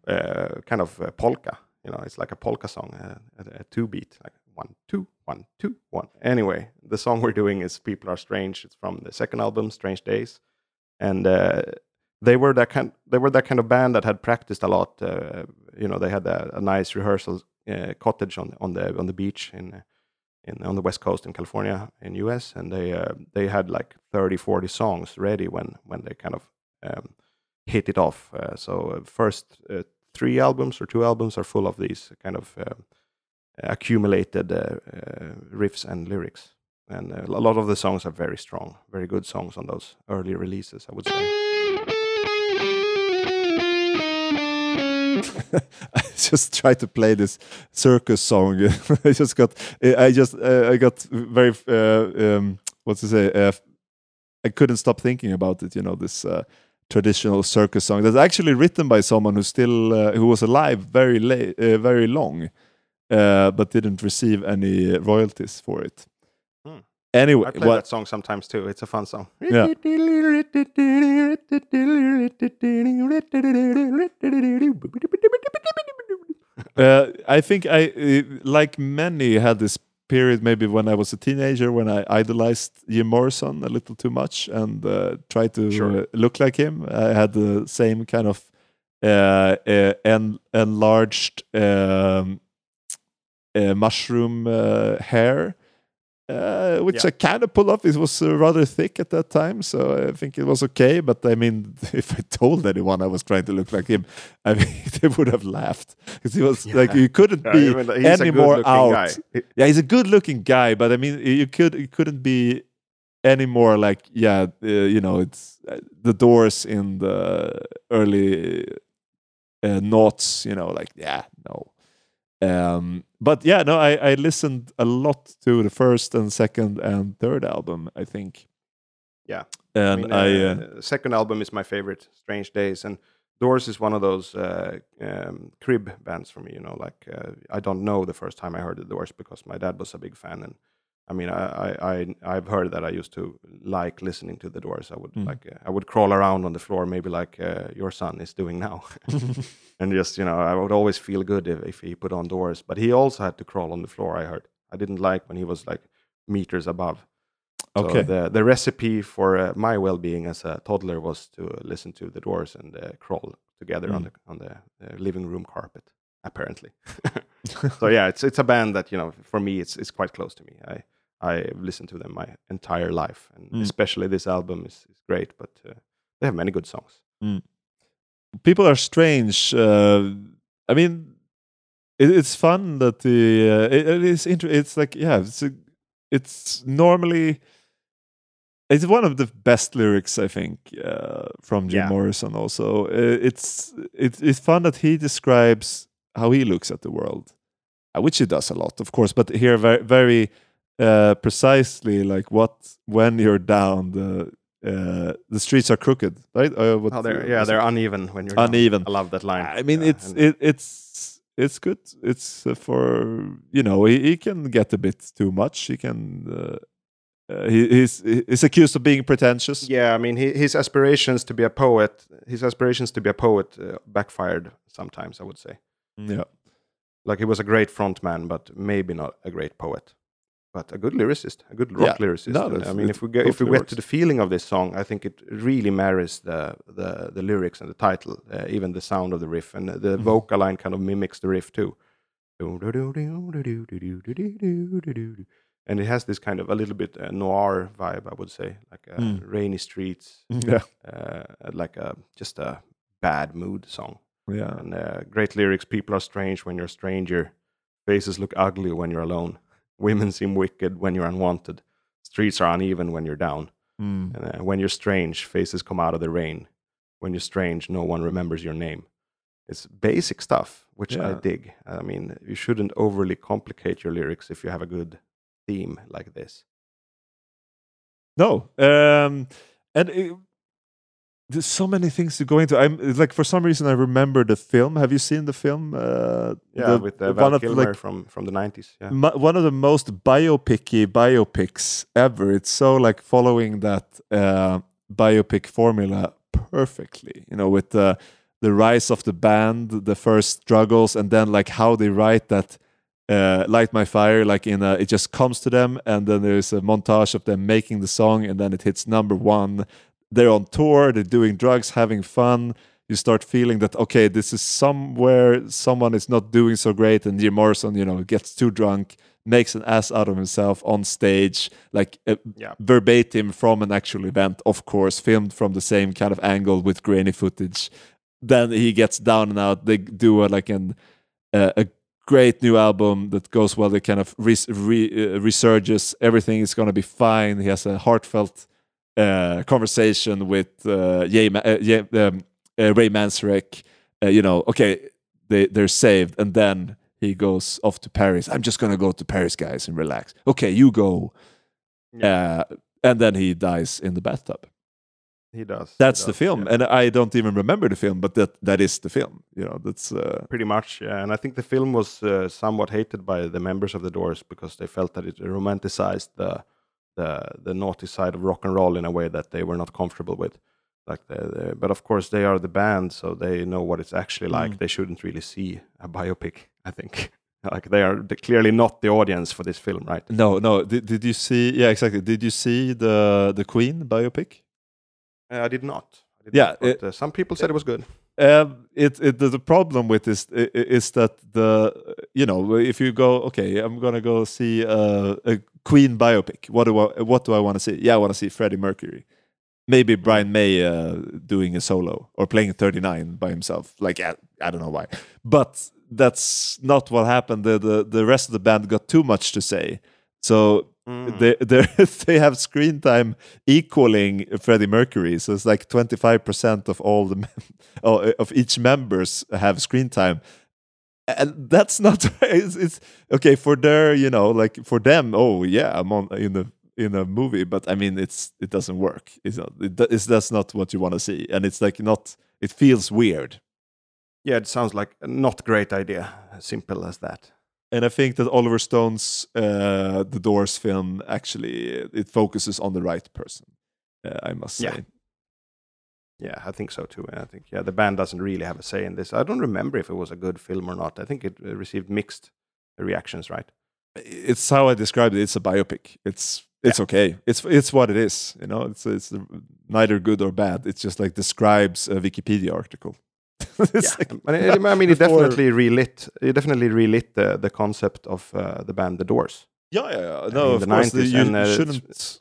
Speaker 2: uh, kind of uh, polka. You know, it's like a polka song, a, two beat, like one, two, one, two, one. Anyway, the song we're doing is "People Are Strange." It's from the second album, "Strange Days," and they were that kind. They were that kind of band that had practiced a lot. Uh, you know, they had a, a nice rehearsal uh, cottage on on the on the beach in. In, on the west coast in California in US and they uh, they had like 30 40 songs ready when when they kind of um, hit it off uh, so uh, first uh, three albums or two albums are full of these kind of accumulated riffs and lyrics and a lot of the songs are very strong very good songs on those early releases I would say
Speaker 1: I just tried to play this circus song. I just got, I just, uh, I got very, uh, um, what's to say? Uh, I couldn't stop thinking about it. You know, this traditional circus song that's actually written by someone who still, uh, who was alive very late, uh, very long, uh, but didn't receive any royalties for it.
Speaker 2: Hmm.
Speaker 1: anyway,
Speaker 2: I play
Speaker 1: what
Speaker 2: that song sometimes too. It's a fun song.
Speaker 1: Yeah. Uh, I think I, uh, like many, had this period maybe when I was a teenager when I idolized Jim Morrison a little too much and uh, tried to
Speaker 2: Sure.
Speaker 1: look like him. I had the same kind of uh, uh, en- enlarged um, uh, mushroom uh, hair. Uh, which
Speaker 2: Yeah.
Speaker 1: I kind of pulled off. It was uh, rather thick at that time, so I think it was okay. But I mean, if I told anyone I was trying to look like him, I mean, they would have laughed because he was like you couldn't
Speaker 2: Yeah,
Speaker 1: be
Speaker 2: a
Speaker 1: any more out.
Speaker 2: guy.
Speaker 1: Yeah, he's a good-looking guy, but I mean, you could you couldn't be any more like yeah, uh, you know, it's uh, the Doors in the early uh, noughts. You know, like yeah, no. Um, but yeah, no, I, I listened a lot to the first and second and third album. I think.
Speaker 2: Yeah.
Speaker 1: and
Speaker 2: mean,
Speaker 1: I,
Speaker 2: uh,
Speaker 1: uh,
Speaker 2: second album is my favorite, Strange Days, and Doors is one of those uh, um, crib bands for me. You know, like uh, I don't know the first time I heard the Doors because my dad was a big fan, and I mean, I, I, I I've heard that I used to like listening to the Doors. I would
Speaker 1: Mm.
Speaker 2: like uh, I would crawl around on the floor, maybe like uh, your son is doing now, and just you know, I would always feel good if, if he put on Doors. But he also had to crawl on the floor. I heard. I didn't like when he was like meters above. So
Speaker 1: okay.
Speaker 2: the the recipe for uh, my well being as a toddler was to listen to the Doors and uh, crawl together on
Speaker 1: Mm.
Speaker 2: the on the uh, living room carpet. Apparently, so yeah, it's it's a band that you know for me it's it's quite close to me. I I've listened to them my entire life, and
Speaker 1: Mm.
Speaker 2: especially this album is, is great. But uh, they have many good songs.
Speaker 1: people are strange. Uh, I mean, it, it's fun that the uh, it, it is. Inter- it's like yeah, it's a, it's normally it's one of the best lyrics I think uh, from Jim
Speaker 2: Yeah.
Speaker 1: Morrison. Also, uh, it's it's it's fun that he describes how he looks at the world, uh, which he does a lot, of course. But here, very very uh, precisely, like what when you're down the. Uh, the streets are crooked, right? Uh, what,
Speaker 2: Oh, they're,
Speaker 1: uh,
Speaker 2: yeah, they're uneven when you're down.
Speaker 1: uneven.
Speaker 2: I love that line.
Speaker 1: I mean,
Speaker 2: Yeah,
Speaker 1: it's it, it's it's good. It's uh, for you know he, he can get a bit too much. He can. Uh, uh, he, he's he's accused of being pretentious.
Speaker 2: Yeah, I mean, he, his aspirations to be a poet, his aspirations to be a poet uh, backfired sometimes. I would say,
Speaker 1: Yeah.
Speaker 2: like he was a great frontman, but maybe not a great poet, but a good lyricist, a good rock
Speaker 1: Yeah.
Speaker 2: lyricist.
Speaker 1: No,
Speaker 2: And, I mean, if we get, if we get to the feeling of this song, I think it really marries the the, the lyrics and the title, uh, even the sound of the riff, and the
Speaker 1: Mhm.
Speaker 2: vocal line kind of mimics the riff too. And it has this kind of a little bit uh, noir vibe, I would say, like uh,
Speaker 1: Mm.
Speaker 2: rainy streets,
Speaker 1: Yeah.
Speaker 2: uh, like a just a bad mood song.
Speaker 1: Yeah.
Speaker 2: And uh, great lyrics. People are strange when you're a stranger. Faces look ugly when you're alone. Women seem wicked when you're unwanted. Streets are uneven when you're down.
Speaker 1: Mm.
Speaker 2: And uh, when you're strange, faces come out of the rain. When you're strange, no one remembers your name. It's basic stuff, which I dig. I mean, you shouldn't overly complicate your lyrics if you have a good theme like this.
Speaker 1: No. Um. And it, there's so many things to go into. I'm like for some reason I remember the film. Have you seen the film? Uh,
Speaker 2: Yeah,
Speaker 1: the-
Speaker 2: with uh,
Speaker 1: one
Speaker 2: Val
Speaker 1: of
Speaker 2: Kilmer
Speaker 1: like
Speaker 2: from, from the 90s. Yeah.
Speaker 1: one of the most biopicky biopics ever. It's so like following that uh, biopic formula perfectly. You know, with the the rise of the band, the first struggles, and then like how they write that. Uh, light my fire like in a, it just comes to them and then there's a montage of them making the song and then it hits number one they're on tour they're doing drugs having fun. You start feeling that okay this is somewhere someone is not doing so great and Jim Morrison you know gets too drunk makes an ass out of himself on stage like uh,
Speaker 2: Yeah.
Speaker 1: verbatim from an actual event of course filmed from the same kind of angle with grainy footage. Then he gets down and out. They do a, like an uh, a great new album that goes well. They kind of res- re- uh, resurges. Everything is going to be fine. He has a heartfelt uh, conversation with uh, Ma- uh, Ye- um, uh, Ray Manzarek. Uh, you know, okay, they they're saved, and then he goes off to Paris. I'm just gonna go to Paris, guys, and relax. Okay, you go. Uh, and then he dies in the bathtub.
Speaker 2: He does. he
Speaker 1: That's the film,
Speaker 2: yeah.
Speaker 1: and I don't even remember the film, but that that is the film. You know, that's uh,
Speaker 2: Pretty much, yeah. And I think the film was uh, somewhat hated by the members of the Doors because they felt that it romanticized the the the naughty side of rock and roll in a way that they were not comfortable with. Like the, the but of course they are the band, so they know what it's actually like.
Speaker 1: Mm.
Speaker 2: They shouldn't really see a biopic. I think like they are clearly not the audience for this film, right?
Speaker 1: No, no. Did, did you see? Yeah, exactly. Did you see the the Queen biopic?
Speaker 2: Uh, I did not. I did
Speaker 1: Yeah,
Speaker 2: not, but, uh, some people said it was good.
Speaker 1: Um, it, it the, problem with this is that the you know if you go okay I'm gonna go see a, a Queen biopic. What do I what do I want to see? Yeah I want to see Freddie Mercury. Maybe Brian May uh, doing a solo or playing 39 by himself. Like I, I don't know why. But that's not what happened. The, the the rest of the band got too much to say. So
Speaker 2: Mm.
Speaker 1: they they they have screen time equaling Freddie Mercury. So it's like twenty five percent of all the oh, of each members have screen time, and that's not it's, it's okay for their you know like for them. Oh yeah, I'm on in a in a movie, but I mean it's it doesn't work. It's not it, it's that's not what you want to see, and it's like not. It feels weird.
Speaker 2: Yeah, it sounds like not great idea. Simple as that.
Speaker 1: And I think that Oliver Stone's uh, The Doors film actually it focuses on the right person. Uh, I must say.
Speaker 2: Yeah. Yeah, I think so too. And I think yeah, the band doesn't really have a say in this. I don't remember if it was a good film or not. I think it uh, received mixed reactions, right?
Speaker 1: It's how I described it. It's a biopic. It's it's okay. It's it's what it is. You know, it's it's neither good or bad. It just like describes a Wikipedia article. It's like-
Speaker 2: it, I mean, it
Speaker 1: before-
Speaker 2: definitely relit. It definitely relit the the concept of uh, the band The Doors.
Speaker 1: Yeah, yeah, yeah. No, of
Speaker 2: the
Speaker 1: course
Speaker 2: 90s
Speaker 1: you
Speaker 2: and, uh,
Speaker 1: shouldn't.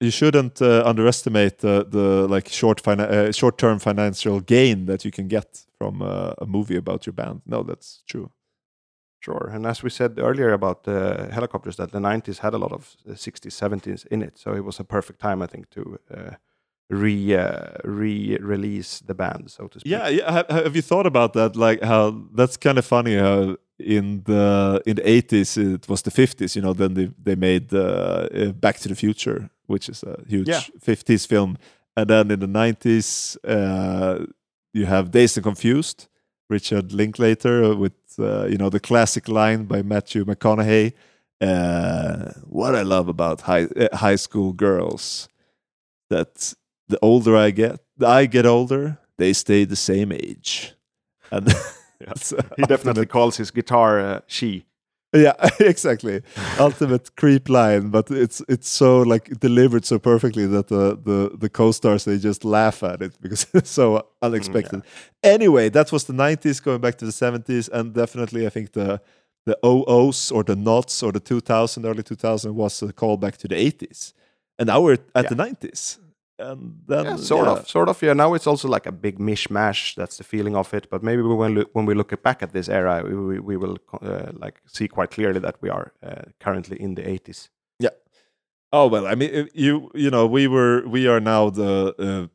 Speaker 1: You shouldn't uh, underestimate the, the like short fina- uh, short term financial gain that you can get from uh, a movie about your band. No, that's true.
Speaker 2: Sure. And as we said earlier about the Hellacopters, that the 90s had a lot of uh, 60s, 70s in it. So it was a perfect time, I think, to uh, re uh, re release the band, so to speak.
Speaker 1: Yeah, yeah. Have, have you thought about that? Like how that's kind of funny how in the in the eighties it was the fifties. You know, then they they made uh, uh, Back to the Future, which is a huge
Speaker 2: Yeah.
Speaker 1: fifties film, and then in the nineties uh, you have Dazed and Confused, Richard Linklater with uh, you know the classic line by Matthew McConaughey. Uh, what I love about high uh, high school girls that the older I get, I get older, they stay the same age. And that's
Speaker 2: He definitely calls his guitar uh, she.
Speaker 1: yeah, exactly. Ultimate creep line, but it's it's so like delivered so perfectly that the the the co-stars they just laugh at it because it's so unexpected. Anyway, that was the 90s going back to the 70s and definitely I think the the OOs or the knots or the 2000 early 2000 was a callback to the 80s. And now we're at
Speaker 2: Yeah.
Speaker 1: the 90s. And then
Speaker 2: Yeah, sort
Speaker 1: yeah.
Speaker 2: of, sort of. Yeah, now it's also like a big mishmash. That's the feeling of it. But maybe we when look, when we look back at this era, we, we, we will uh, like see quite clearly that we are uh, currently in the 80s.
Speaker 1: yeah Oh well, I mean, you you know, we were we are now the uh,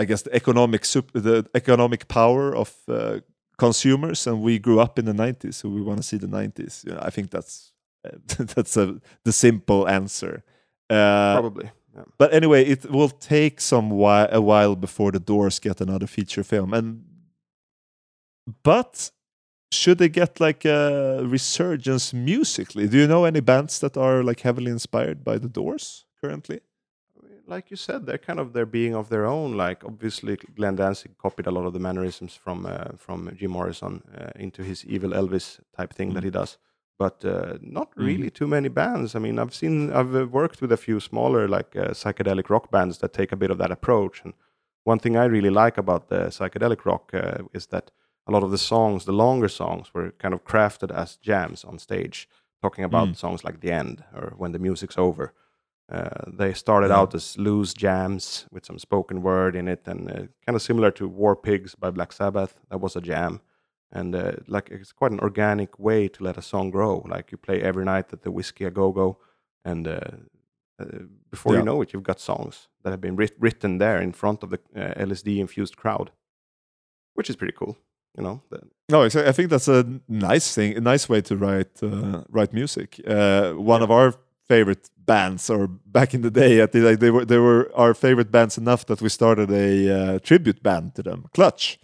Speaker 1: I guess the economic sup- the economic power of uh, consumers, and we grew up in the '90s, so we want to see the '90s. You know, I think that's that's a the simple answer. Uh,
Speaker 2: Probably.
Speaker 1: But anyway, it will take some while a while before the Doors get another feature film, and but should they get like a resurgence musically? Do you know any bands that are like heavily inspired by the Doors currently?
Speaker 2: Like you said, they're kind of they're being of their own. Like obviously, Glenn Danzig copied a lot of the mannerisms from uh, from Jim Morrison uh, into his evil Elvis type thing that he does. But uh, not really too many bands. I mean, I've seen I've uh, worked with a few smaller like uh, psychedelic rock bands that take a bit of that approach. And one thing I really like about the psychedelic rock uh, is that a lot of the songs, the longer songs, were kind of crafted as jams on stage, talking about
Speaker 1: Mm.
Speaker 2: songs like the end or when the music's over. Uh, they started
Speaker 1: Yeah.
Speaker 2: out as loose jams with some spoken word in it, and uh, kind of similar to War Pigs by Black Sabbath. That was a jam, and uh, like it's quite an organic way to let a song grow. Like you play every night at the Whisky a Go Go, and uh, uh, before
Speaker 1: Yeah.
Speaker 2: you know it, you've got songs that have been writ- written there in front of the uh, LSD infused crowd, which is pretty cool. You know, the,
Speaker 1: No, I think that's a nice thing, a nice way to write uh, write music. Uh, one of our favorite bands, or back in the day, at the, like they were they were our favorite bands enough that we started a uh, tribute band to them, Clutch.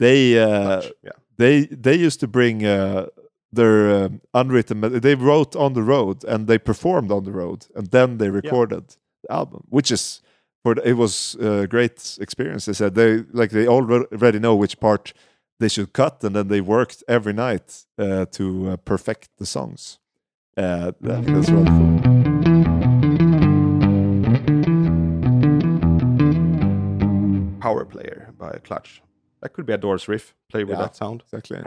Speaker 1: They uh,
Speaker 2: yeah.
Speaker 1: They they used to bring uh, their um, unwritten. They wrote on the road and they performed on the road, and then they recorded the album, which is for it was a great experience. They said they like they already know which part they should cut, and then they worked every night uh, to uh, perfect the songs. Uh, that's really cool.
Speaker 2: Power Player by Clutch. That could be a Doors riff. Play with
Speaker 1: Yeah.
Speaker 2: that sound.
Speaker 1: Exactly.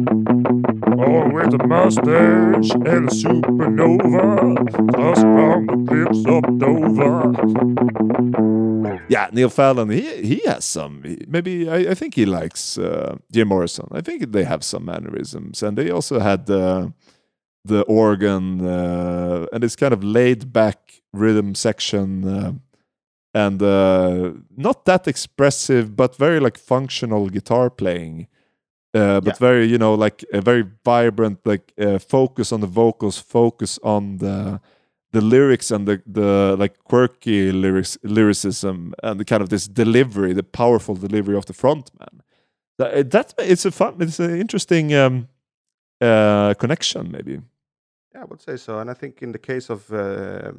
Speaker 3: Oh, with the mustache and a supernova, tossed from the cliffs of Dover.
Speaker 1: Yeah, Neil Fallon. He he has some. Maybe I, I think he likes uh, Jim Morrison. I think they have some mannerisms, and they also had uh, the organ uh, and this kind of laid back rhythm section, uh, and uh, not that expressive, but very like functional guitar playing. Uh, but
Speaker 2: Yeah.
Speaker 1: very, you know, like a very vibrant, like uh, focus on the vocals, focus on the the lyrics and the the like quirky lyrics lyricism and the kind of this delivery, the powerful delivery of the frontman. That, that it's a fun, it's an interesting um, uh, connection, maybe.
Speaker 2: Yeah, I would say so. And I think in the case of uh,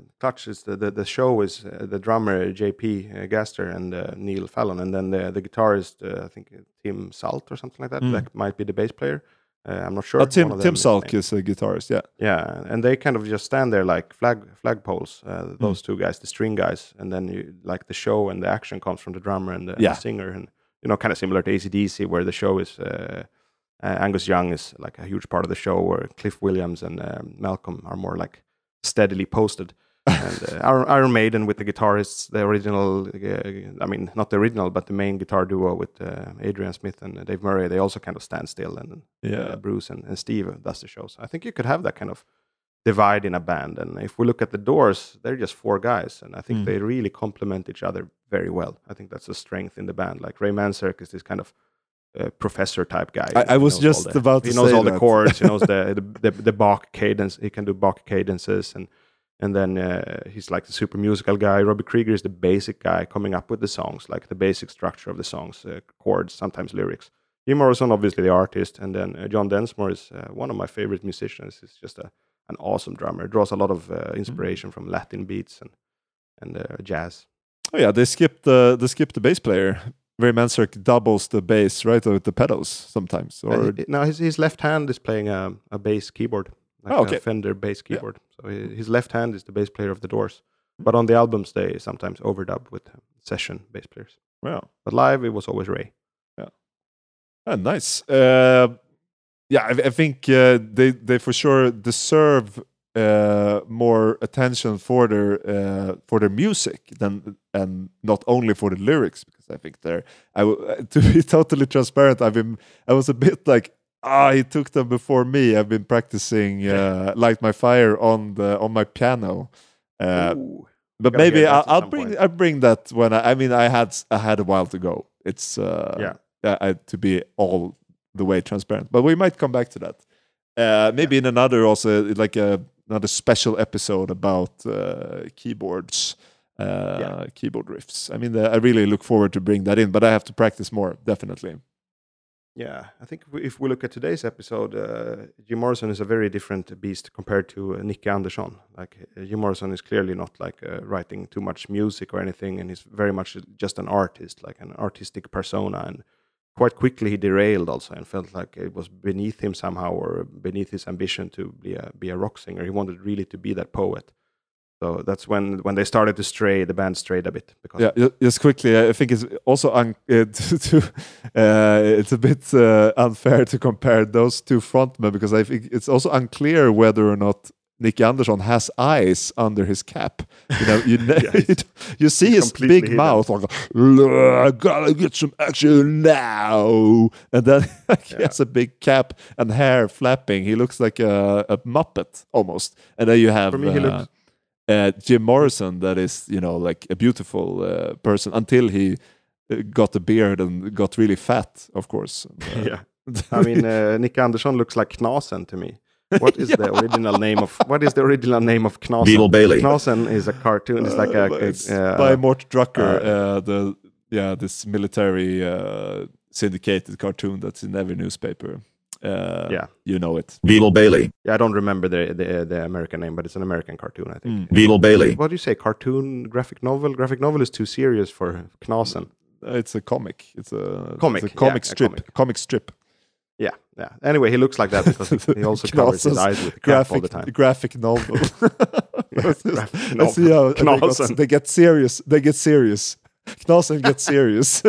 Speaker 2: is the, the the show is uh, the drummer JP uh, Gaster and uh, Neil Fallon, and then the the guitarist uh, I think uh, Tim Salt or something like that.
Speaker 1: Mm.
Speaker 2: That might be the bass player. Uh, I'm not sure.
Speaker 1: Uh, Tim Tim Salk is a guitarist, yeah.
Speaker 2: Yeah, and they kind of just stand there like flag flagpoles.
Speaker 1: Mm.
Speaker 2: Uh, those two guys, the string guys, and then you like the show and the action comes from the drummer and the, and the singer, and you know, kind of similar to ACDC, where the show is uh, uh, Angus Young is like a huge part of the show, where Cliff Williams and um, Malcolm are more like steadily posted. and uh, Iron, Maiden with the guitarists, the original, uh, I mean, not the original, but the main guitar duo with uh, Adrian Smith and Dave Murray, they also kind of stand still, and
Speaker 1: Yeah.
Speaker 2: uh, Bruce and, and Steve does the shows. I think you could have that kind of divide in a band. And if we look at the Doors, they're just four guys, and I think
Speaker 1: Mm.
Speaker 2: they really complement each other very well. I think that's a strength in the band. Like Ray Manzarek is this kind of uh, professor type guy.
Speaker 1: I- I was just
Speaker 2: the-
Speaker 1: about
Speaker 2: he knows all the chords. He knows the, the the the Bach cadence. He can do Bach cadences and. And then uh, he's like the super musical guy. Robbie Krieger is the basic guy coming up with the songs, like the basic structure of the songs, uh, chords, sometimes lyrics. Jim Morrison, obviously the artist, and then uh, John Densmore is uh, one of my favorite musicians. He's just a, an awesome drummer. Draws a lot of uh, inspiration from Latin beats and and uh, jazz.
Speaker 1: Oh yeah, they skipped the they skipped the bass player. Ray Manzarek doubles the bass, right, with the pedals sometimes. Or
Speaker 2: he- now his, his left hand is playing a, a bass keyboard, like
Speaker 1: Oh, okay.
Speaker 2: a Fender bass
Speaker 1: Yeah.
Speaker 2: keyboard. So his left hand is the bass player of the Doors. But on the albums, they sometimes overdub with session bass players.
Speaker 1: wow.
Speaker 2: But live, it was always Ray. Yeah.
Speaker 1: Ah, nice. Uh, yeah, I, I think uh, they they for sure deserve uh, more attention for their uh, for their music than and not only for the lyrics because I think they're I w- to be totally transparent. I've been I was a bit like ah he took them before me. I've been practicing uh, light my fire on the on my piano. Uh, but maybe I'll, I'll bring
Speaker 2: point.
Speaker 1: I'll bring that when I, I mean I had I had a while to go. It's uh,
Speaker 2: Yeah.
Speaker 1: uh, I, to be all the way transparent, but we might come back to that. Uh, maybe in another also like a another special episode about uh, keyboards, uh,
Speaker 2: Yeah.
Speaker 1: keyboard riffs. I mean, uh, I really look forward to bring that in, but I have to practice more definitely.
Speaker 2: Yeah, I think if we- look at today's episode, uh, Jim Morrison is a very different beast compared to uh, Nicke Andersson. Like uh, Jim Morrison is clearly not like uh, writing too much music or anything, and he's very much just an artist, like an artistic persona. And quite quickly he derailed also, and felt like it was beneath him somehow, or beneath his ambition to be a be a rock singer. He wanted really to be that poet. So that's when when they started to stray, the band strayed a bit because
Speaker 1: Yeah, just quickly, I think it's also un- uh, it's a bit uh, unfair to compare those two frontmen because I think it's also unclear whether or not Nicke Andersson has eyes under his cap. You know, you ne-
Speaker 2: Yeah, he's-
Speaker 1: you see his big
Speaker 2: hidden.
Speaker 1: mouth, like "I gotta get some action now, and then he
Speaker 2: Yeah.
Speaker 1: has a big cap and hair flapping. He looks like a, a muppet almost, and then you have
Speaker 2: For me, he
Speaker 1: uh,
Speaker 2: looks-
Speaker 1: uh, Jim Morrison that is you know like a beautiful uh, person until he uh, got a beard and got really fat of course uh,
Speaker 2: yeah. I mean, uh, Nick Anderson looks like Knasen to me. What is
Speaker 1: Yeah.
Speaker 2: the original name of what is the original name of Knasen?
Speaker 4: Beetle Bailey.
Speaker 2: Knasen is a cartoon. It's like a,
Speaker 1: Uh,
Speaker 2: a-
Speaker 1: it's
Speaker 2: uh,
Speaker 1: by Mort Drucker,
Speaker 2: uh,
Speaker 1: uh, the yeah this military uh, syndicated cartoon that's in every newspaper. Uh,
Speaker 2: Yeah.
Speaker 1: you know it.
Speaker 4: Beetle Bailey.
Speaker 2: yeah, I don't remember the, the the American name, but it's an American cartoon, I think.
Speaker 1: Mm.
Speaker 4: Beetle Bailey.
Speaker 2: What do you say? Cartoon, graphic novel? Graphic novel is too serious for Knasen.
Speaker 1: It's a comic. It's a
Speaker 2: Comic,
Speaker 1: It's a comic
Speaker 2: yeah, a
Speaker 1: strip.
Speaker 2: comic.
Speaker 1: comic strip.
Speaker 2: Yeah, yeah. Anyway, he looks like that because he, he also covers his
Speaker 1: Knasen's
Speaker 2: eyes with crap all
Speaker 1: graphic
Speaker 2: the time.
Speaker 1: graphic novel. Let's
Speaker 2: graphic
Speaker 1: let's see how they, got- they get serious. They get serious. Knasen gets serious.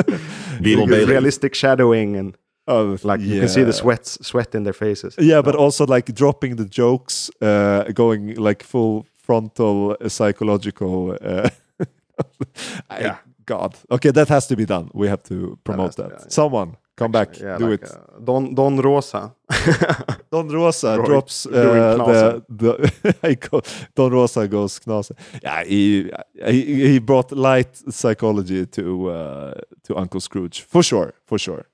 Speaker 4: Beetle Bailey.
Speaker 2: realistic shadowing and
Speaker 1: oh,
Speaker 2: like you can see the
Speaker 1: yeah.
Speaker 2: sweats sweat in their faces.
Speaker 1: Yeah, but also like dropping the jokes, uh, going like full frontal uh, psychological. Uh, I-
Speaker 2: Yeah.
Speaker 1: God. Okay, that has to be done. We have to promote that.
Speaker 2: be yeah.
Speaker 1: Someone come back,
Speaker 2: Yeah,
Speaker 1: do
Speaker 2: like,
Speaker 1: it.
Speaker 2: uh, Don Don Rosa.
Speaker 1: Don Rosa
Speaker 2: Roy
Speaker 1: drops uh, the, the go, Don Rosa goes Knasen. Yeah, he, he he brought light psychology to uh, to Uncle Scrooge for sure, for sure.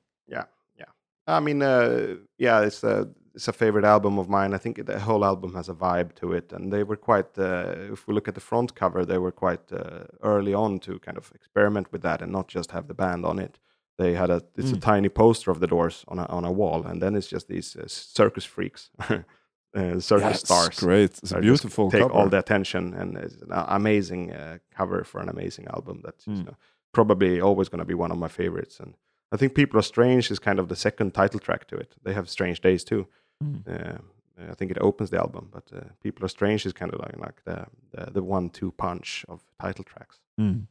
Speaker 2: I mean, uh, yeah, it's a it's a favorite album of mine. I think the whole album has a vibe to it, and they were quite. Uh, if we look at the front cover, they were quite uh, early on to kind of experiment with that and not just have the band on it. They had a it's a
Speaker 1: Mm.
Speaker 2: tiny poster of the Doors on a on a wall, and then it's just these uh, circus freaks, uh, circus stars.
Speaker 1: great. It's a beautiful
Speaker 2: take
Speaker 1: cover.
Speaker 2: all the attention, and it's an amazing uh, cover for an amazing album. That's
Speaker 1: Mm.
Speaker 2: uh, probably always going to be one of my favorites. And I think "People Are Strange" is kind of the second title track to it. They have "Strange Days" too.
Speaker 1: Mm.
Speaker 2: Uh, I think it opens the album, but uh, "People Are Strange" is kind of like, like the, the the one-two punch of title tracks.
Speaker 1: Mm.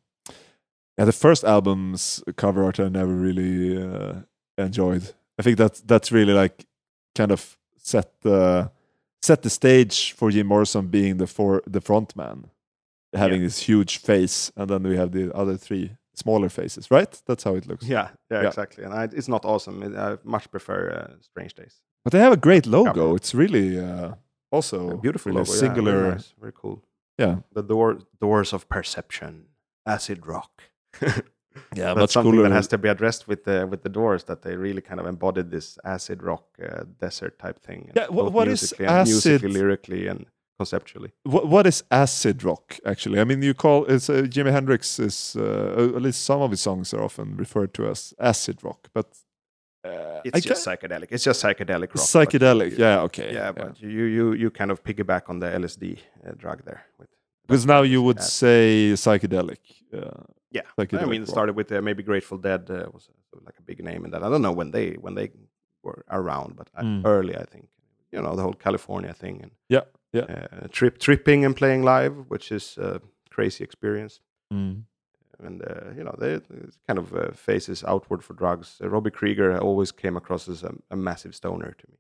Speaker 1: Yeah, the first album's cover art I never really uh, enjoyed. I think that that's really like kind of set the set the stage for Jim Morrison being the for the front man, having this huge face, and then we have the other three smaller faces. Right? That's how it looks.
Speaker 2: Yeah, yeah,
Speaker 1: Yeah.
Speaker 2: exactly. And I, it's not awesome. It, I much prefer uh, "Strange Days."
Speaker 1: But they have a great logo.
Speaker 2: Cover.
Speaker 1: It's really uh, also
Speaker 2: A beautiful
Speaker 1: really
Speaker 2: logo, yeah,
Speaker 1: singular.
Speaker 2: very, nice, very cool.
Speaker 1: yeah,
Speaker 2: The door, doors of perception, acid rock.
Speaker 1: yeah,
Speaker 2: That's
Speaker 1: much
Speaker 2: something
Speaker 1: cooler.
Speaker 2: that has to be addressed with the with the doors that they really kind of embodied this acid rock uh, desert type thing.
Speaker 1: Yeah, wha- what is
Speaker 2: and musically,
Speaker 1: acid-
Speaker 2: lyrically, and conceptually.
Speaker 1: What, what is acid rock actually? I mean, you call it's uh, Jimi Hendrix is uh, at least some of his songs are often referred to as acid rock, but uh,
Speaker 2: It's
Speaker 1: I
Speaker 2: just psychedelic. It's just psychedelic rock.
Speaker 1: psychedelic.
Speaker 2: you-
Speaker 1: yeah, okay.
Speaker 2: yeah, but you you you kind of piggyback on the LSD uh, drug there. With
Speaker 1: because now you would say psychedelic. Uh,
Speaker 2: yeah.
Speaker 1: psychedelic
Speaker 2: I mean, it started with uh, maybe Grateful Dead uh, was uh, like a big name in that. I don't know when they when they were around, but
Speaker 1: Mm.
Speaker 2: early I think. You know the whole California thing and
Speaker 1: Yeah, yeah.
Speaker 2: uh, trip tripping and playing live, which is a crazy experience.
Speaker 1: mm.
Speaker 2: and uh, you know they kind of uh, faces outward for drugs. Uh, Robbie Krieger always came across as a, a massive stoner to me.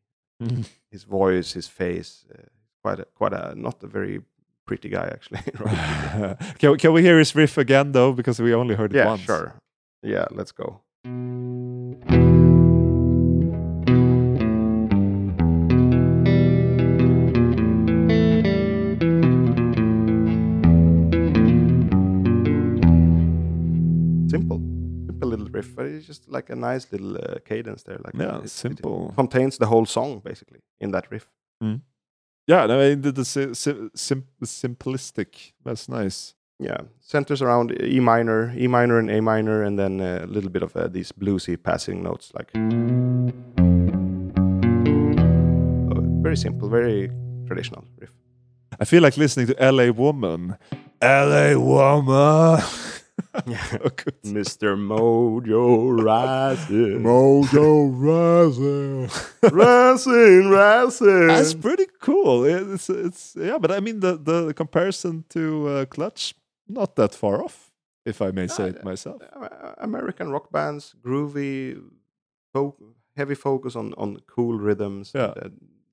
Speaker 1: Mhm.
Speaker 2: His voice, his face, uh, quite a, quite a not a very pretty guy actually.
Speaker 1: Can, we- can we hear his riff again though? Because we only heard it
Speaker 2: yeah,
Speaker 1: once.
Speaker 2: sure. Yeah, let's go. But it's just like a nice little uh, cadence there. Like
Speaker 1: Yeah,
Speaker 2: it- it
Speaker 1: simple.
Speaker 2: contains the whole song basically in that riff.
Speaker 1: Yeah, no, I mean, the, the si- si- sim- simplistic. That's nice.
Speaker 2: yeah centers around e minor e minor and a minor and then a little bit of uh, these bluesy passing notes like Uh, very simple very traditional riff
Speaker 1: I feel like listening to L.A. Woman. L.A. Woman.
Speaker 2: Yeah.
Speaker 1: Oh,
Speaker 2: mr mojo rising
Speaker 1: Mojo rising.
Speaker 2: rising rising
Speaker 1: That's pretty cool. It's it's yeah, but I mean the the comparison to uh, Clutch not that far off, if I may say it
Speaker 2: Uh,
Speaker 1: myself.
Speaker 2: Uh, american rock bands groovy fo- heavy focus on on cool rhythms
Speaker 1: Yeah.
Speaker 2: and, uh,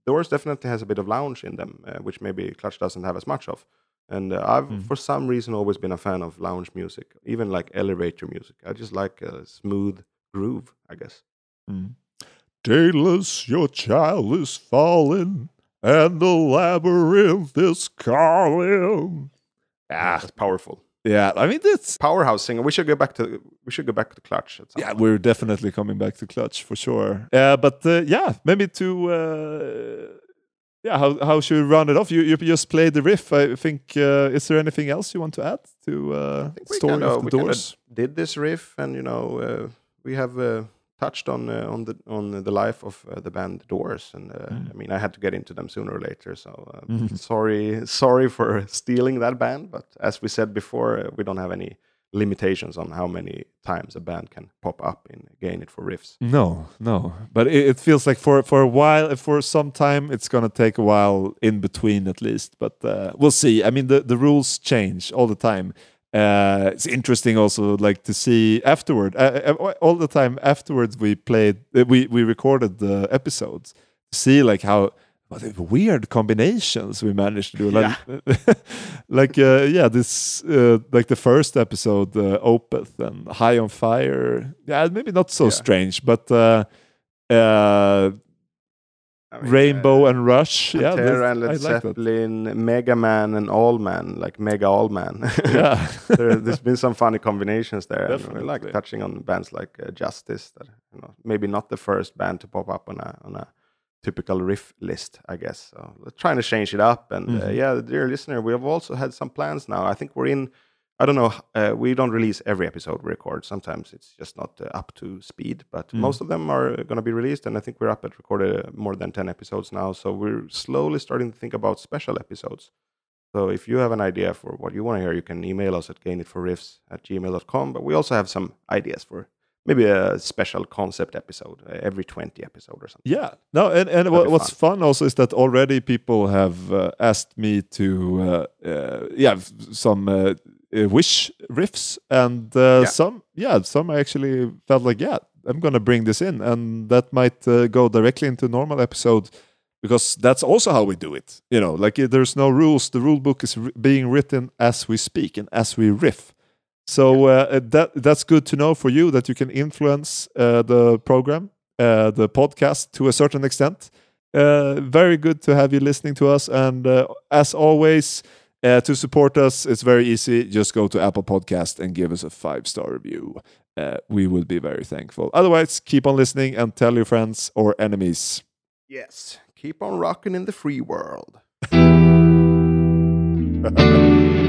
Speaker 2: doors definitely has a bit of lounge in them uh, which maybe clutch doesn't have as much of and uh, i've
Speaker 1: Mm.
Speaker 2: for some reason always been a fan of lounge music even like elevator music i just like a smooth groove i guess
Speaker 1: Mm. Daedalus, your child is falling, and the labyrinth is calling. Ah,
Speaker 2: that's powerful
Speaker 1: yeah. I mean, that's
Speaker 2: powerhouse singer we should go back to we should go back to clutch at some
Speaker 1: yeah.
Speaker 2: point.
Speaker 1: We're definitely coming back to Clutch for sure. Uh, but uh, yeah, maybe to uh, yeah, how how should we round it off? You you just played the riff. I think. Uh, is there anything else you want to add to uh, story
Speaker 2: kinda-
Speaker 1: of the
Speaker 2: we
Speaker 1: doors?
Speaker 2: did this riff, and you know, uh, we have uh, touched on uh, on the on the life of uh, the band Doors, and uh,
Speaker 1: Mm.
Speaker 2: I mean, I had to get into them sooner or later. So uh,
Speaker 1: Mhm.
Speaker 2: sorry, sorry for stealing that band, but as we said before, uh, we don't have any limitations on how many times a band can pop up in Gain It for riffs.
Speaker 1: No, no. But it, it feels like for for a while, for some time, it's gonna take a while in between at least. But uh, we'll see. I mean, the the rules change all the time. Uh, it's interesting also, like to see afterward, uh, uh, all the time afterwards. We played, uh, we we recorded the episodes. See like how what the weird combinations we managed to do. Like, like uh, yeah, this uh, like the first episode, uh, Opeth and High on Fire. Yeah, maybe not so
Speaker 2: Yeah.
Speaker 1: strange, but uh, uh,
Speaker 2: I mean,
Speaker 1: Rainbow
Speaker 2: uh,
Speaker 1: and Rush. Yeah,
Speaker 2: Pantera
Speaker 1: that's-
Speaker 2: and Led
Speaker 1: I like.
Speaker 2: Zeppelin, Mega Man and All Man, like Mega All Man.
Speaker 1: Yeah,
Speaker 2: there, there's been some funny combinations there. we like touching on bands like uh, Justice, that you know, maybe not the first band to pop up on a on a typical riff list, I guess. So trying to change it up, and uh,
Speaker 1: Mhm.
Speaker 2: yeah, dear listener, we have also had some plans now. I think we're in. I don't know. Uh, we don't release every episode we record. Sometimes it's just not uh, up to speed, but
Speaker 1: Mm.
Speaker 2: most of them are going to be released. And I think we're up at recorded uh, more than 10 episodes now. So we're slowly starting to think about special episodes. So if you have an idea for what you want to hear, you can email us at gainitforriffs at gmail.com. But we also have some ideas for maybe a special concept episode uh, every 20 episode or something.
Speaker 1: yeah. No, and and what, what's fun also is that already people have uh, asked me to uh, uh, yeah some uh, uh, wish riffs, and uh,
Speaker 2: Yeah.
Speaker 1: some yeah some I actually felt like yeah I'm gonna bring this in, and that might uh, go directly into normal episode. Because that's also how we do it, you know. Like there's no rules. The rule book is being written as we speak and as we riff. So uh, that that's good to know for you that you can influence uh, the program, uh, the podcast to a certain extent. Uh, very good to have you listening to us, and uh, as always, uh, to support us, it's very easy. Just go to Apple Podcast and give us a five star review. Uh, we would be very thankful. Otherwise, keep on listening and tell your friends or enemies.
Speaker 2: Yes. Keep on rocking in the free world.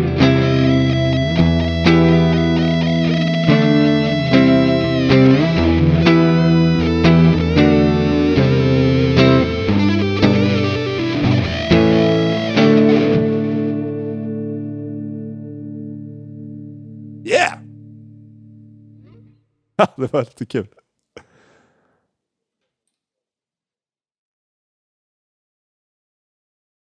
Speaker 1: det var lite kul.